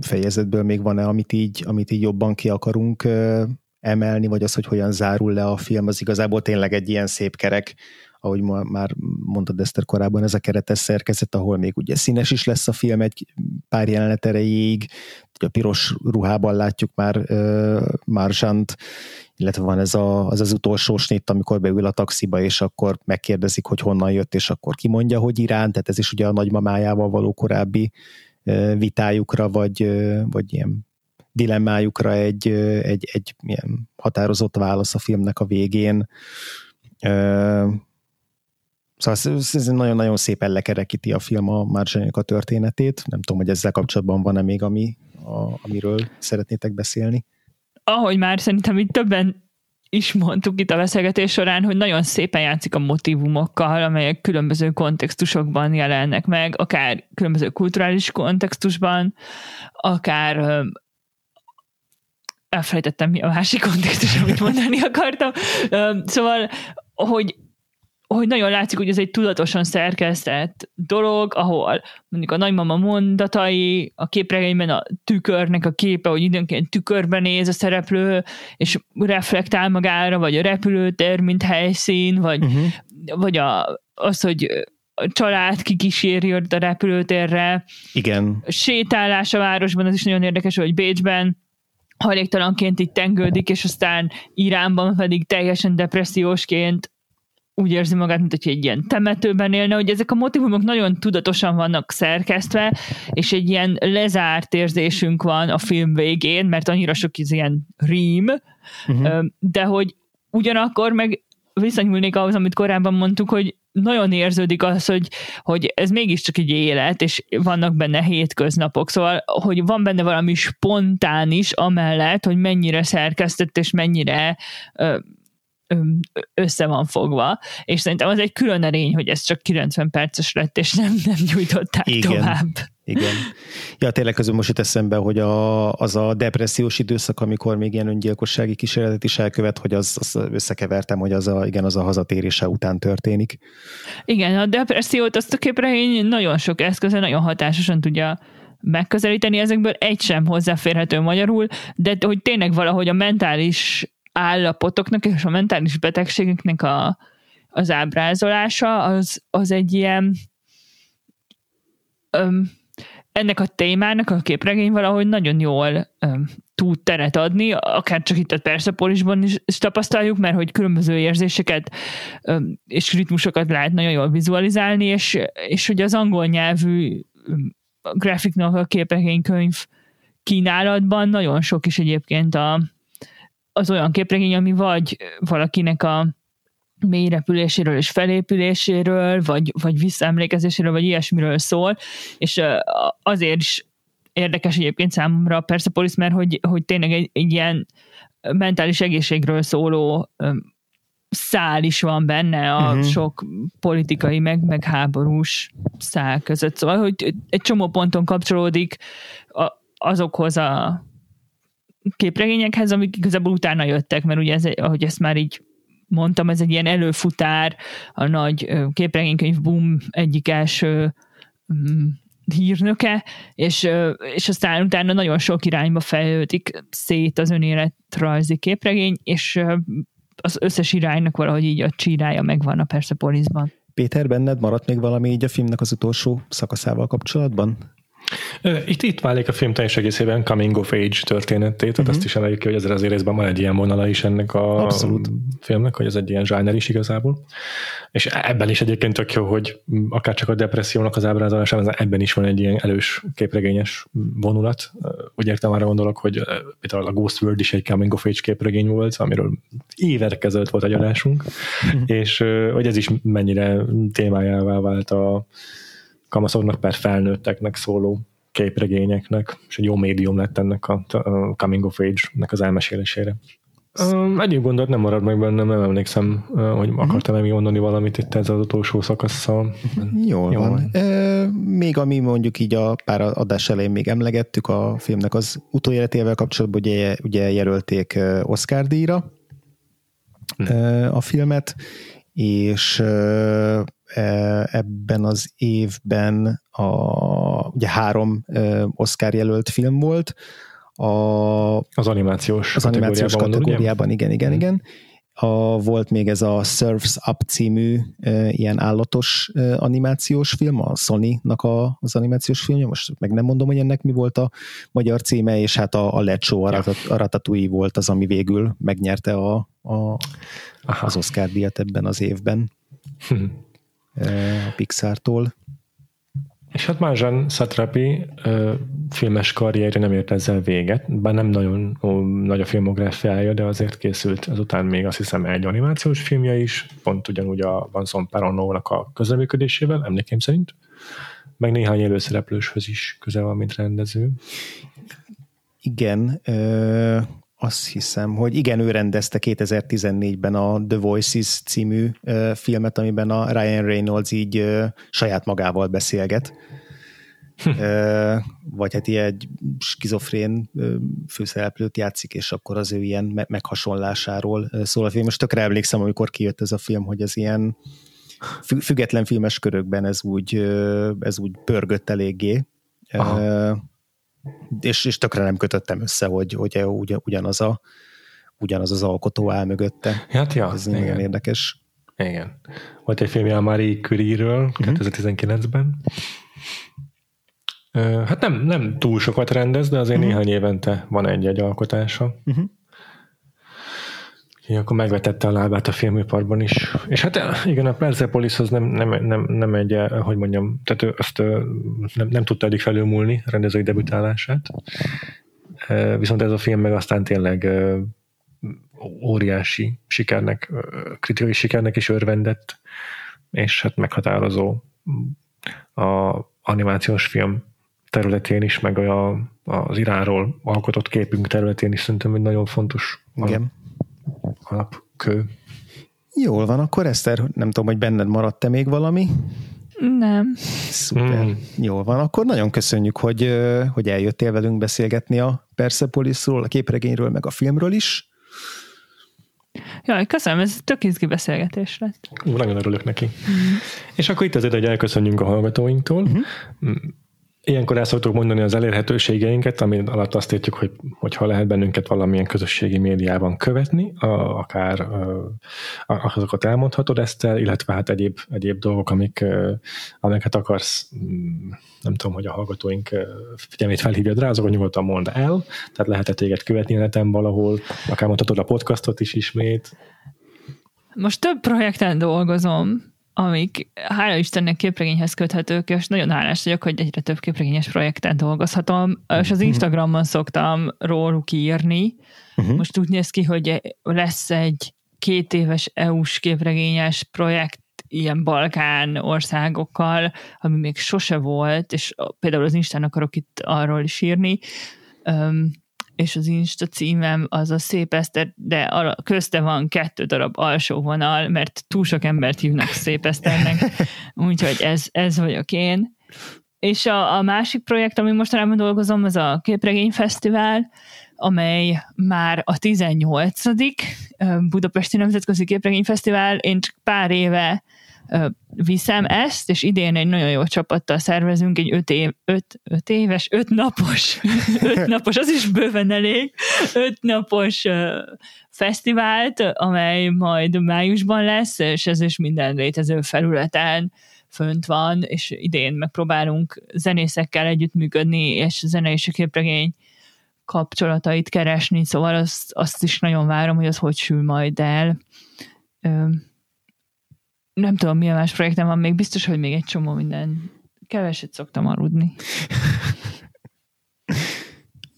fejezetből még van-e, amit így, amit így jobban ki akarunk emelni, vagy az, hogy hogyan zárul le a film, az igazából tényleg egy ilyen szép kerek, ahogy már mondtad Eszter korábban, ez a keretes szerkezet, ahol még ugye színes is lesz a film egy pár jelenet erejéig, a piros ruhában látjuk már uh, Marzsant, illetve van ez a, az az utolsó snit, amikor beül a taxiba, és akkor megkérdezik, hogy honnan jött, és akkor kimondja, hogy Irán, tehát ez is ugye a nagymamájával való korábbi uh, vitájukra, vagy, uh, vagy ilyen dilemmájukra egy, egy, egy ilyen határozott válasz a filmnek a végén. Szóval ez nagyon-nagyon szépen lekerekíti a film a Marjaninak a történetét. Nem tudom, hogy ezzel kapcsolatban van-e még, ami, a, amiről szeretnétek beszélni. Ahogy már szerintem itt többen is mondtuk itt a beszélgetés során, hogy nagyon szépen játszik a motivumokkal, amelyek különböző kontextusokban jelennek meg, akár különböző kulturális kontextusban, akár elfelejtettem mi a másik kontextus, amit mondani akartam. Szóval, hogy hogy nagyon látszik, hogy ez egy tudatosan szerkesztett dolog, ahol mondjuk a nagymama mondatai, a képregényben a tükörnek a képe, hogy időnként tükörben néz a szereplő, és reflektál magára, vagy a repülőtér, mint helyszín, vagy, uh-huh. vagy a, az, hogy a család kikíséri a repülőtérre. Igen. Sétálás a városban, az is nagyon érdekes, hogy Bécsben hajléktalanként itt tengődik, és aztán Iránban pedig teljesen depressziósként úgy érzi magát, mint hogy egy ilyen temetőben élne, hogy ezek a motivumok nagyon tudatosan vannak szerkesztve, és egy ilyen lezárt érzésünk van a film végén, mert annyira sok ez ilyen rím, uh-huh. de hogy ugyanakkor meg visszanyúlnék ahhoz, amit korábban mondtuk, hogy nagyon érződik az, hogy, hogy ez mégiscsak egy élet, és vannak benne hétköznapok, szóval, hogy van benne valami spontán is, amellett, hogy mennyire szerkesztett, és mennyire össze van fogva, és szerintem az egy külön erény, hogy ez csak 90 perces lett, és nem, nem nyújtották Igen. tovább. Igen. Ja, tényleg közül most jut eszembe, hogy a, az a depressziós időszak, amikor még ilyen öngyilkossági kísérletet is elkövet, hogy az, az összekevertem, hogy az a, igen, az a hazatérése után történik. Igen, a depressziót azt a képregény nagyon sok eszköze, nagyon hatásosan tudja megközelíteni, ezekből egy sem hozzáférhető magyarul, de hogy tényleg valahogy a mentális állapotoknak és a mentális betegségeknek a, az ábrázolása, az, az egy ilyen öm, ennek a témának a képregény valahogy nagyon jól öm, tud teret adni, akár csak itt a Persepolisban is, is tapasztaljuk, mert hogy különböző érzéseket öm, és ritmusokat lehet nagyon jól vizualizálni, és, és hogy az angol nyelvű graphic novel képregénykönyv kínálatban nagyon sok is egyébként a, az olyan képregény, ami vagy valakinek a mély repüléséről és felépüléséről, vagy, vagy visszaemlékezéséről, vagy ilyesmiről szól, és azért is érdekes egyébként számomra a Persepolis, mert hogy, hogy tényleg egy, egy ilyen mentális egészségről szóló szál is van benne a uh-huh. sok politikai, meg, meg háborús szál között. Szóval, hogy egy csomó ponton kapcsolódik a, azokhoz a képregényekhez, amik igazából utána jöttek, mert ugye ez, ahogy ezt már így mondtam, ez egy ilyen előfutár, a nagy képregénykönyv boom egyik első mm, hírnöke, és, és aztán utána nagyon sok irányba fejlődik szét az önéletrajzi képregény, és az összes iránynak valahogy így a csírája megvan a Persepolisban. Péter, benned maradt még valami így a filmnek az utolsó szakaszával kapcsolatban? Itt, itt válik a film teljes egészében coming of age történetét, tehát uh-huh. azt is emeljük ki, hogy ezzel az részben van egy ilyen vonala is ennek a Abszolút. filmnek, hogy ez egy ilyen zsáner is igazából. És ebben is egyébként tök jó, hogy akár csak a depressziónak az ábrázolásában, ebben is van egy ilyen elős képregényes vonulat. Úgy értem arra gondolok, hogy például a Ghost World is egy coming of age képregény volt, amiről évek ezelőtt volt egy adásunk, uh-huh. és hogy ez is mennyire témájává vált a kamaszoknak per felnőtteknek szóló képregényeknek, és egy jó médium lett ennek a, a coming of age-nek az elmesélésére. Um, egyéb gondolat nem marad meg bennem, nem emlékszem, hogy mhm. akartam még mondani valamit itt ez az utolsó szakasszal. Jól, Jól van. van. E, még ami mondjuk így a pár adás elején még emlegettük a filmnek az utóéletével kapcsolatban, ugye, ugye jelölték Oscar díjra hm. a filmet, és ebben az évben a, ugye három Oscar jelölt film volt. A, az animációs az animációs kategóriában, igen, igen, hmm. igen. A, volt még ez a Surfs Up című e, ilyen állatos e, animációs film, a Sony-nak a, az animációs filmje, most meg nem mondom, hogy ennek mi volt a magyar címe, és hát a, a Lecsó, a, Ratat, a Ratatouille volt az, ami végül megnyerte a, a, az Oscar díjat ebben az évben. A Pixar-tól. És hát Mázsán Satrapi filmes karrierje nem ért ezzel véget, bár nem nagyon ó, nagy a filmográfiája, de azért készült azután még azt hiszem egy animációs filmje is, pont ugyanúgy a Vanson Peronnónak a közreműködésével, emlékeim szerint, meg néhány előszereplőshöz is közel van, mint rendező. Igen, azt hiszem, hogy igen, ő rendezte 2014-ben a The Voices című uh, filmet, amiben a Ryan Reynolds így uh, saját magával beszélget. uh, vagy hát ilyen egy skizofrén uh, főszereplőt játszik, és akkor az ő ilyen me- meghasonlásáról szól a film. Most tökre emlékszem, amikor kijött ez a film, hogy ez ilyen független filmes körökben ez úgy, uh, ez úgy pörgött eléggé. Aha és, és tökre nem kötöttem össze, hogy, hogy ugy, ugyanaz, a, ugyanaz az alkotó áll mögötte. Hát ja, Ez nagyon érdekes. Igen. Volt egy film a Marie Curie-ről uh-huh. 2019-ben. Hát nem, nem túl sokat rendez, de azért uh-huh. néhány évente van egy-egy alkotása. Uh-huh. Ja, akkor megvetette a lábát a filmiparban is. És hát igen, a Persepolishoz nem, nem, nem, nem egy, hogy mondjam, tehát azt nem, nem tudta eddig felülmúlni rendezői debütálását. Viszont ez a film meg aztán tényleg óriási sikernek, kritikai sikernek is örvendett, és hát meghatározó a animációs film területén is, meg a, az Iránról alkotott képünk területén is szerintem egy nagyon fontos Igen alapkő. Jól van, akkor Eszter, nem tudom, hogy benned maradt-e még valami? Nem. Szuper. Mm. Jól van, akkor nagyon köszönjük, hogy, hogy eljöttél velünk beszélgetni a Persepolisról, a képregényről, meg a filmről is. Jaj, köszönöm, ez tök izgi beszélgetés lett. Nagyon örülök neki. Mm. És akkor itt azért, hogy elköszönjünk a hallgatóinktól. Mm-hmm. Ilyenkor el szoktuk mondani az elérhetőségeinket, ami alatt azt értjük, hogy hogyha lehet bennünket valamilyen közösségi médiában követni, akár azokat elmondhatod ezt el, illetve hát egyéb, egyéb dolgok, amik, amiket akarsz, mm, nem tudom, hogy a hallgatóink figyelmét felhívjad rá, azokat nyugodtan mondd el, tehát lehet téged követni neten valahol, akár mondhatod a podcastot is ismét. Most több projekten dolgozom, amik hála Istennek képregényhez köthetők, és nagyon hálás vagyok, hogy egyre több képregényes projekten dolgozhatom, és az mhm. Instagramon szoktam róluk írni. Uh-huh. Most úgy néz ki, hogy lesz egy két éves EU-s képregényes projekt ilyen Balkán országokkal, ami még sose volt, és például az Instán akarok itt arról is írni. És az Insta címem az a Szép Eszter, de közte van kettő darab alsó vonal, mert túl sok embert hívnak Szép Eszternek, úgyhogy ez, ez vagyok én. És a, a másik projekt, ami mostanában dolgozom, az a Képregényfesztivál, amely már a 18. Budapesti Nemzetközi Képregényfesztivál. Én csak pár éve viszem ezt, és idén egy nagyon jó csapattal szervezünk egy öt, év, öt, öt éves, öt napos, öt napos, az is bőven elég, öt napos fesztivált, amely majd májusban lesz, és ez is minden létező felületen fönt van, és idén megpróbálunk zenészekkel együttműködni, és zene és a képregény kapcsolatait keresni, szóval azt, azt is nagyon várom, hogy az hogy sül majd el nem tudom, milyen más projektem van, még biztos, hogy még egy csomó minden. Keveset szoktam aludni.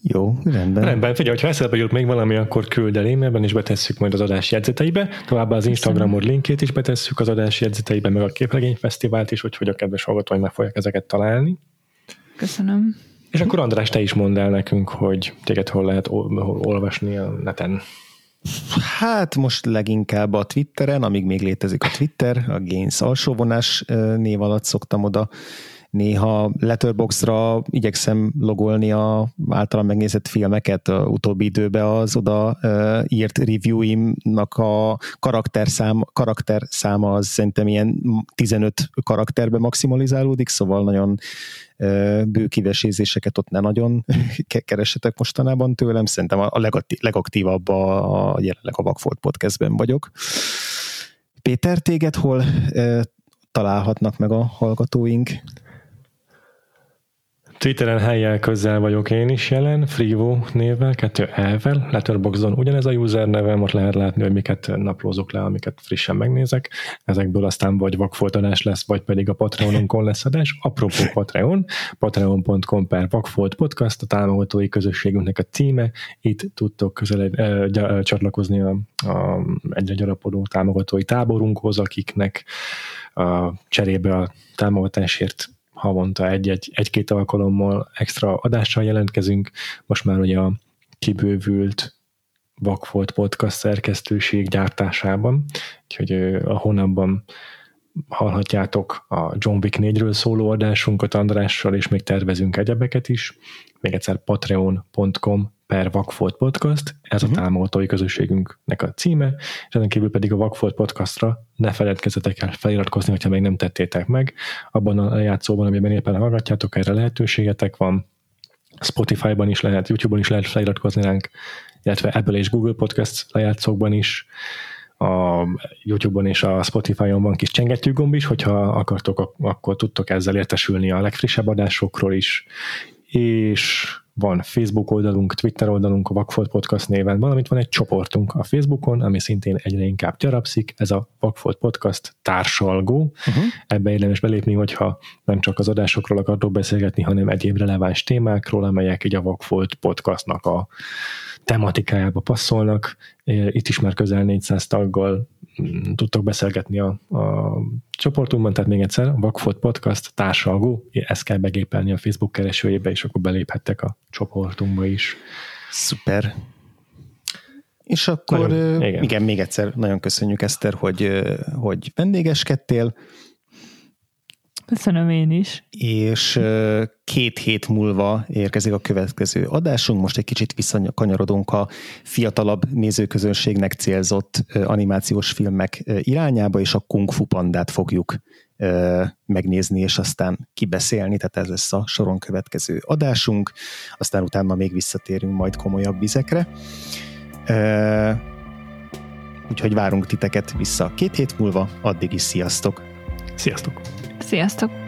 Jó, rendben. Rendben, figyelj, ha eszedbe jut még valami, akkor küld el e-mailben, és betesszük majd az adás jegyzeteibe. Továbbá az Instagramod linkét is betesszük az adás jegyzeteibe, meg a képregényfesztivált is, úgyhogy a kedves hallgatói meg fogják ezeket találni. Köszönöm. És akkor András, te is mondd el nekünk, hogy téged hol lehet olvasni a neten. Hát most leginkább a Twitteren, amíg még létezik a Twitter, a Gains alsóvonás név alatt szoktam oda néha Letterboxdra igyekszem logolni a általán megnézett filmeket a utóbbi időben az oda írt reviewimnak a karakterszám, karakterszáma az szerintem ilyen 15 karakterbe maximalizálódik, szóval nagyon uh, bő kivesézéseket ott ne nagyon keresetek mostanában tőlem, szerintem a legaktívabb a, jelenleg a Vagfolt podcastben vagyok. Péter, téged hol találhatnak meg a hallgatóink? Twitteren helyjel közel vagyok én is jelen, Frivo névvel, kettő elvel, Letterboxdon ugyanez a user nevem, ott lehet látni, hogy miket naplózok le, amiket frissen megnézek. Ezekből aztán vagy vakfoltadás lesz, vagy pedig a Patreonunkon lesz adás. Apropó Patreon, patreon.com per vakfolt podcast, a támogatói közösségünknek a címe. Itt tudtok közel e, csatlakozni a, a egyre gyarapodó támogatói táborunkhoz, akiknek a cserébe a támogatásért havonta egy-két alkalommal extra adással jelentkezünk. Most már ugye a kibővült Vakfolt podcast szerkesztőség gyártásában, úgyhogy a hónapban hallhatjátok a John Wick 4-ről szóló adásunkat Andrással, és még tervezünk egyebeket is. Még egyszer patreon.com per Vakfolt Podcast, ez uh-huh. a mhm. támogatói közösségünknek a címe, és ezen kívül pedig a Vakfolt Podcastra ne feledkezzetek el feliratkozni, hogyha még nem tettétek meg. Abban a játszóban, amiben éppen hallgatjátok, erre lehetőségetek van. Spotify-ban is lehet, YouTube-on is lehet feliratkozni ránk, illetve Apple és Google Podcast lejátszókban is a YouTube-on és a Spotify-on van kis csengettyű is, hogyha akartok, akkor tudtok ezzel értesülni a legfrissebb adásokról is, és van Facebook oldalunk, Twitter oldalunk, a Vakfolt Podcast néven, valamint van egy csoportunk a Facebookon, ami szintén egyre inkább gyarapszik, ez a Vakfolt Podcast társalgó. Uh-huh. Ebbe érdemes belépni, hogyha nem csak az adásokról akartok beszélgetni, hanem egyéb releváns témákról, amelyek így a Vakfolt Podcastnak a tematikájába passzolnak. Itt is már közel 400 taggal mm, tudtok beszélgetni a, a csoportunkban, tehát még egyszer, a Vakfolt Podcast társalgó, ezt kell begépelni a Facebook keresőjébe, és akkor beléphettek a csoportunkba is. Szuper. És akkor nagyon, igen. igen, még egyszer nagyon köszönjük Eszter, hogy, hogy vendégeskedtél. Köszönöm én is. És két hét múlva érkezik a következő adásunk. Most egy kicsit visszakanyarodunk a fiatalabb nézőközönségnek célzott animációs filmek irányába, és a Kung Fu Pandát fogjuk megnézni, és aztán kibeszélni, tehát ez lesz a soron következő adásunk, aztán utána még visszatérünk majd komolyabb vizekre. Úgyhogy várunk titeket vissza két hét múlva, addig is sziasztok! Sziasztok! Sziasztok!